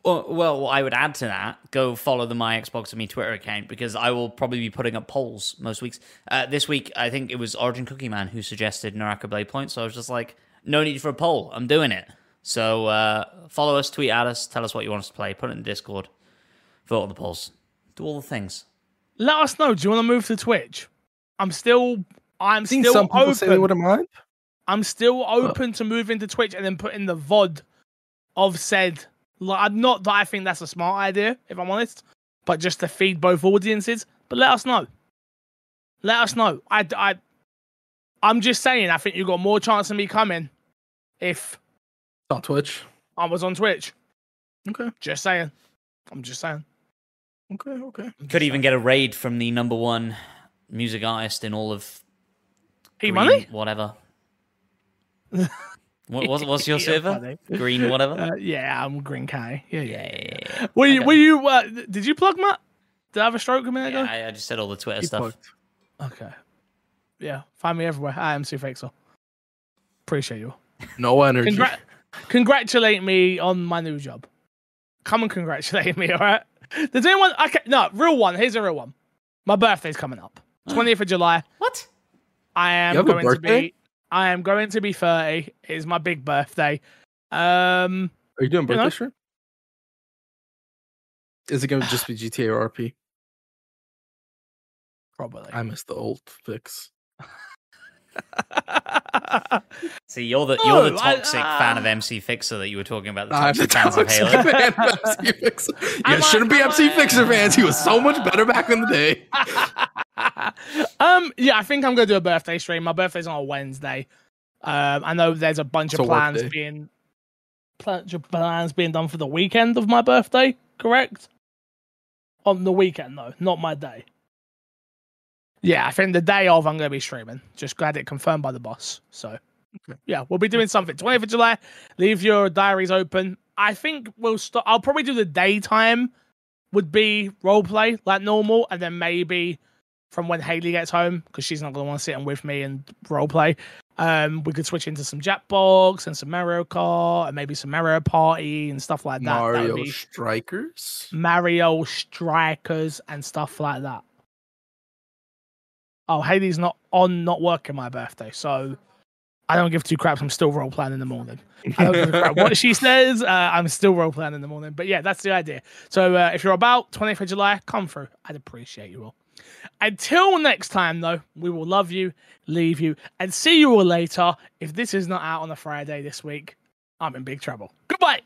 Well, well, I would add to that. Go follow the My Xbox and Me Twitter account because I will probably be putting up polls most weeks. Uh, this week, I think it was Origin Cookie Man who suggested Naraka Blade Point. So I was just like, no need for a poll. I'm doing it. So uh, follow us, tweet at us, tell us what you want us to play, put it in Discord, vote on the polls, do all the things. Let us know. Do you want to move to Twitch? I'm still. I'm I've still some people say they open. wouldn't mind. I'm still open to moving to Twitch and then putting the VOD of said. Like, not that I think that's a smart idea, if I'm honest, but just to feed both audiences. But let us know. Let us know. I, I, I'm just saying. I think you got more chance of me coming if on Twitch. I was on Twitch. Okay. Just saying. I'm just saying. Okay. Okay. Could even get a raid from the number one music artist in all of Hey, Green money? whatever. what, what's, what's your You're server? funny. Green whatever. Uh, yeah, I'm Green K. Yeah, yeah. yeah, yeah, yeah. Were you? Were you? Uh, did you plug Matt? Did I have a stroke a minute Yeah, ago? I, I just said all the Twitter He stuff. plugged. Okay. Yeah, find me everywhere. I am Sue Fixel. Appreciate you. No energy. Congra- congratulate me on my new job. Come and congratulate me, all right? Does anyone? Okay, no, real one. Here's a real one. My birthday's coming up, twentieth of July. What? I am You have a going to be. I am going to be thirty. It's my big birthday. Um, Are you doing You birthday know? stream? Is it gonna just be GTA or RP? probably. I miss the old fix. See, you're the you're the No, I- toxic ah. fan of MC Fixer that you were talking about. The I'm the toxic fans of Halo. fan of MC Fixer. You I'm shouldn't be a- I'm MC a- Fixer fans. He was so much better back in the day. um, yeah, I think I'm gonna do a birthday stream. My birthday's on a Wednesday. Um, I know there's a bunch It's of a plans day. being bunch of plans being done for the weekend of my birthday. Correct? On the weekend though, not my day. Yeah, I think the day of I'm going to be streaming. Just glad it confirmed by the boss. So, Okay. yeah, we'll be doing something. 20th of July. Leave your diaries open. I think we'll start. I'll probably do the daytime. Would be role play like normal, and then maybe from when Haley gets home because she's not going to want to sit in with me and role play. Um, we could switch into some Jackbox and some Mario Kart and maybe some Mario Party and stuff like that. Mario Strikers. Mario Strikers and stuff like that. Oh, Haley's not on, not working my birthday, so I don't give two craps. I'm still role playing in the morning. I don't give a crap what she says. Uh, I'm still role playing in the morning, but yeah, that's the idea. So uh, if you're about 20th of July, come through. I'd appreciate you all. Until next time, though, we will love you, leave you, and see you all later. If this is not out on a Friday this week, I'm in big trouble. Goodbye.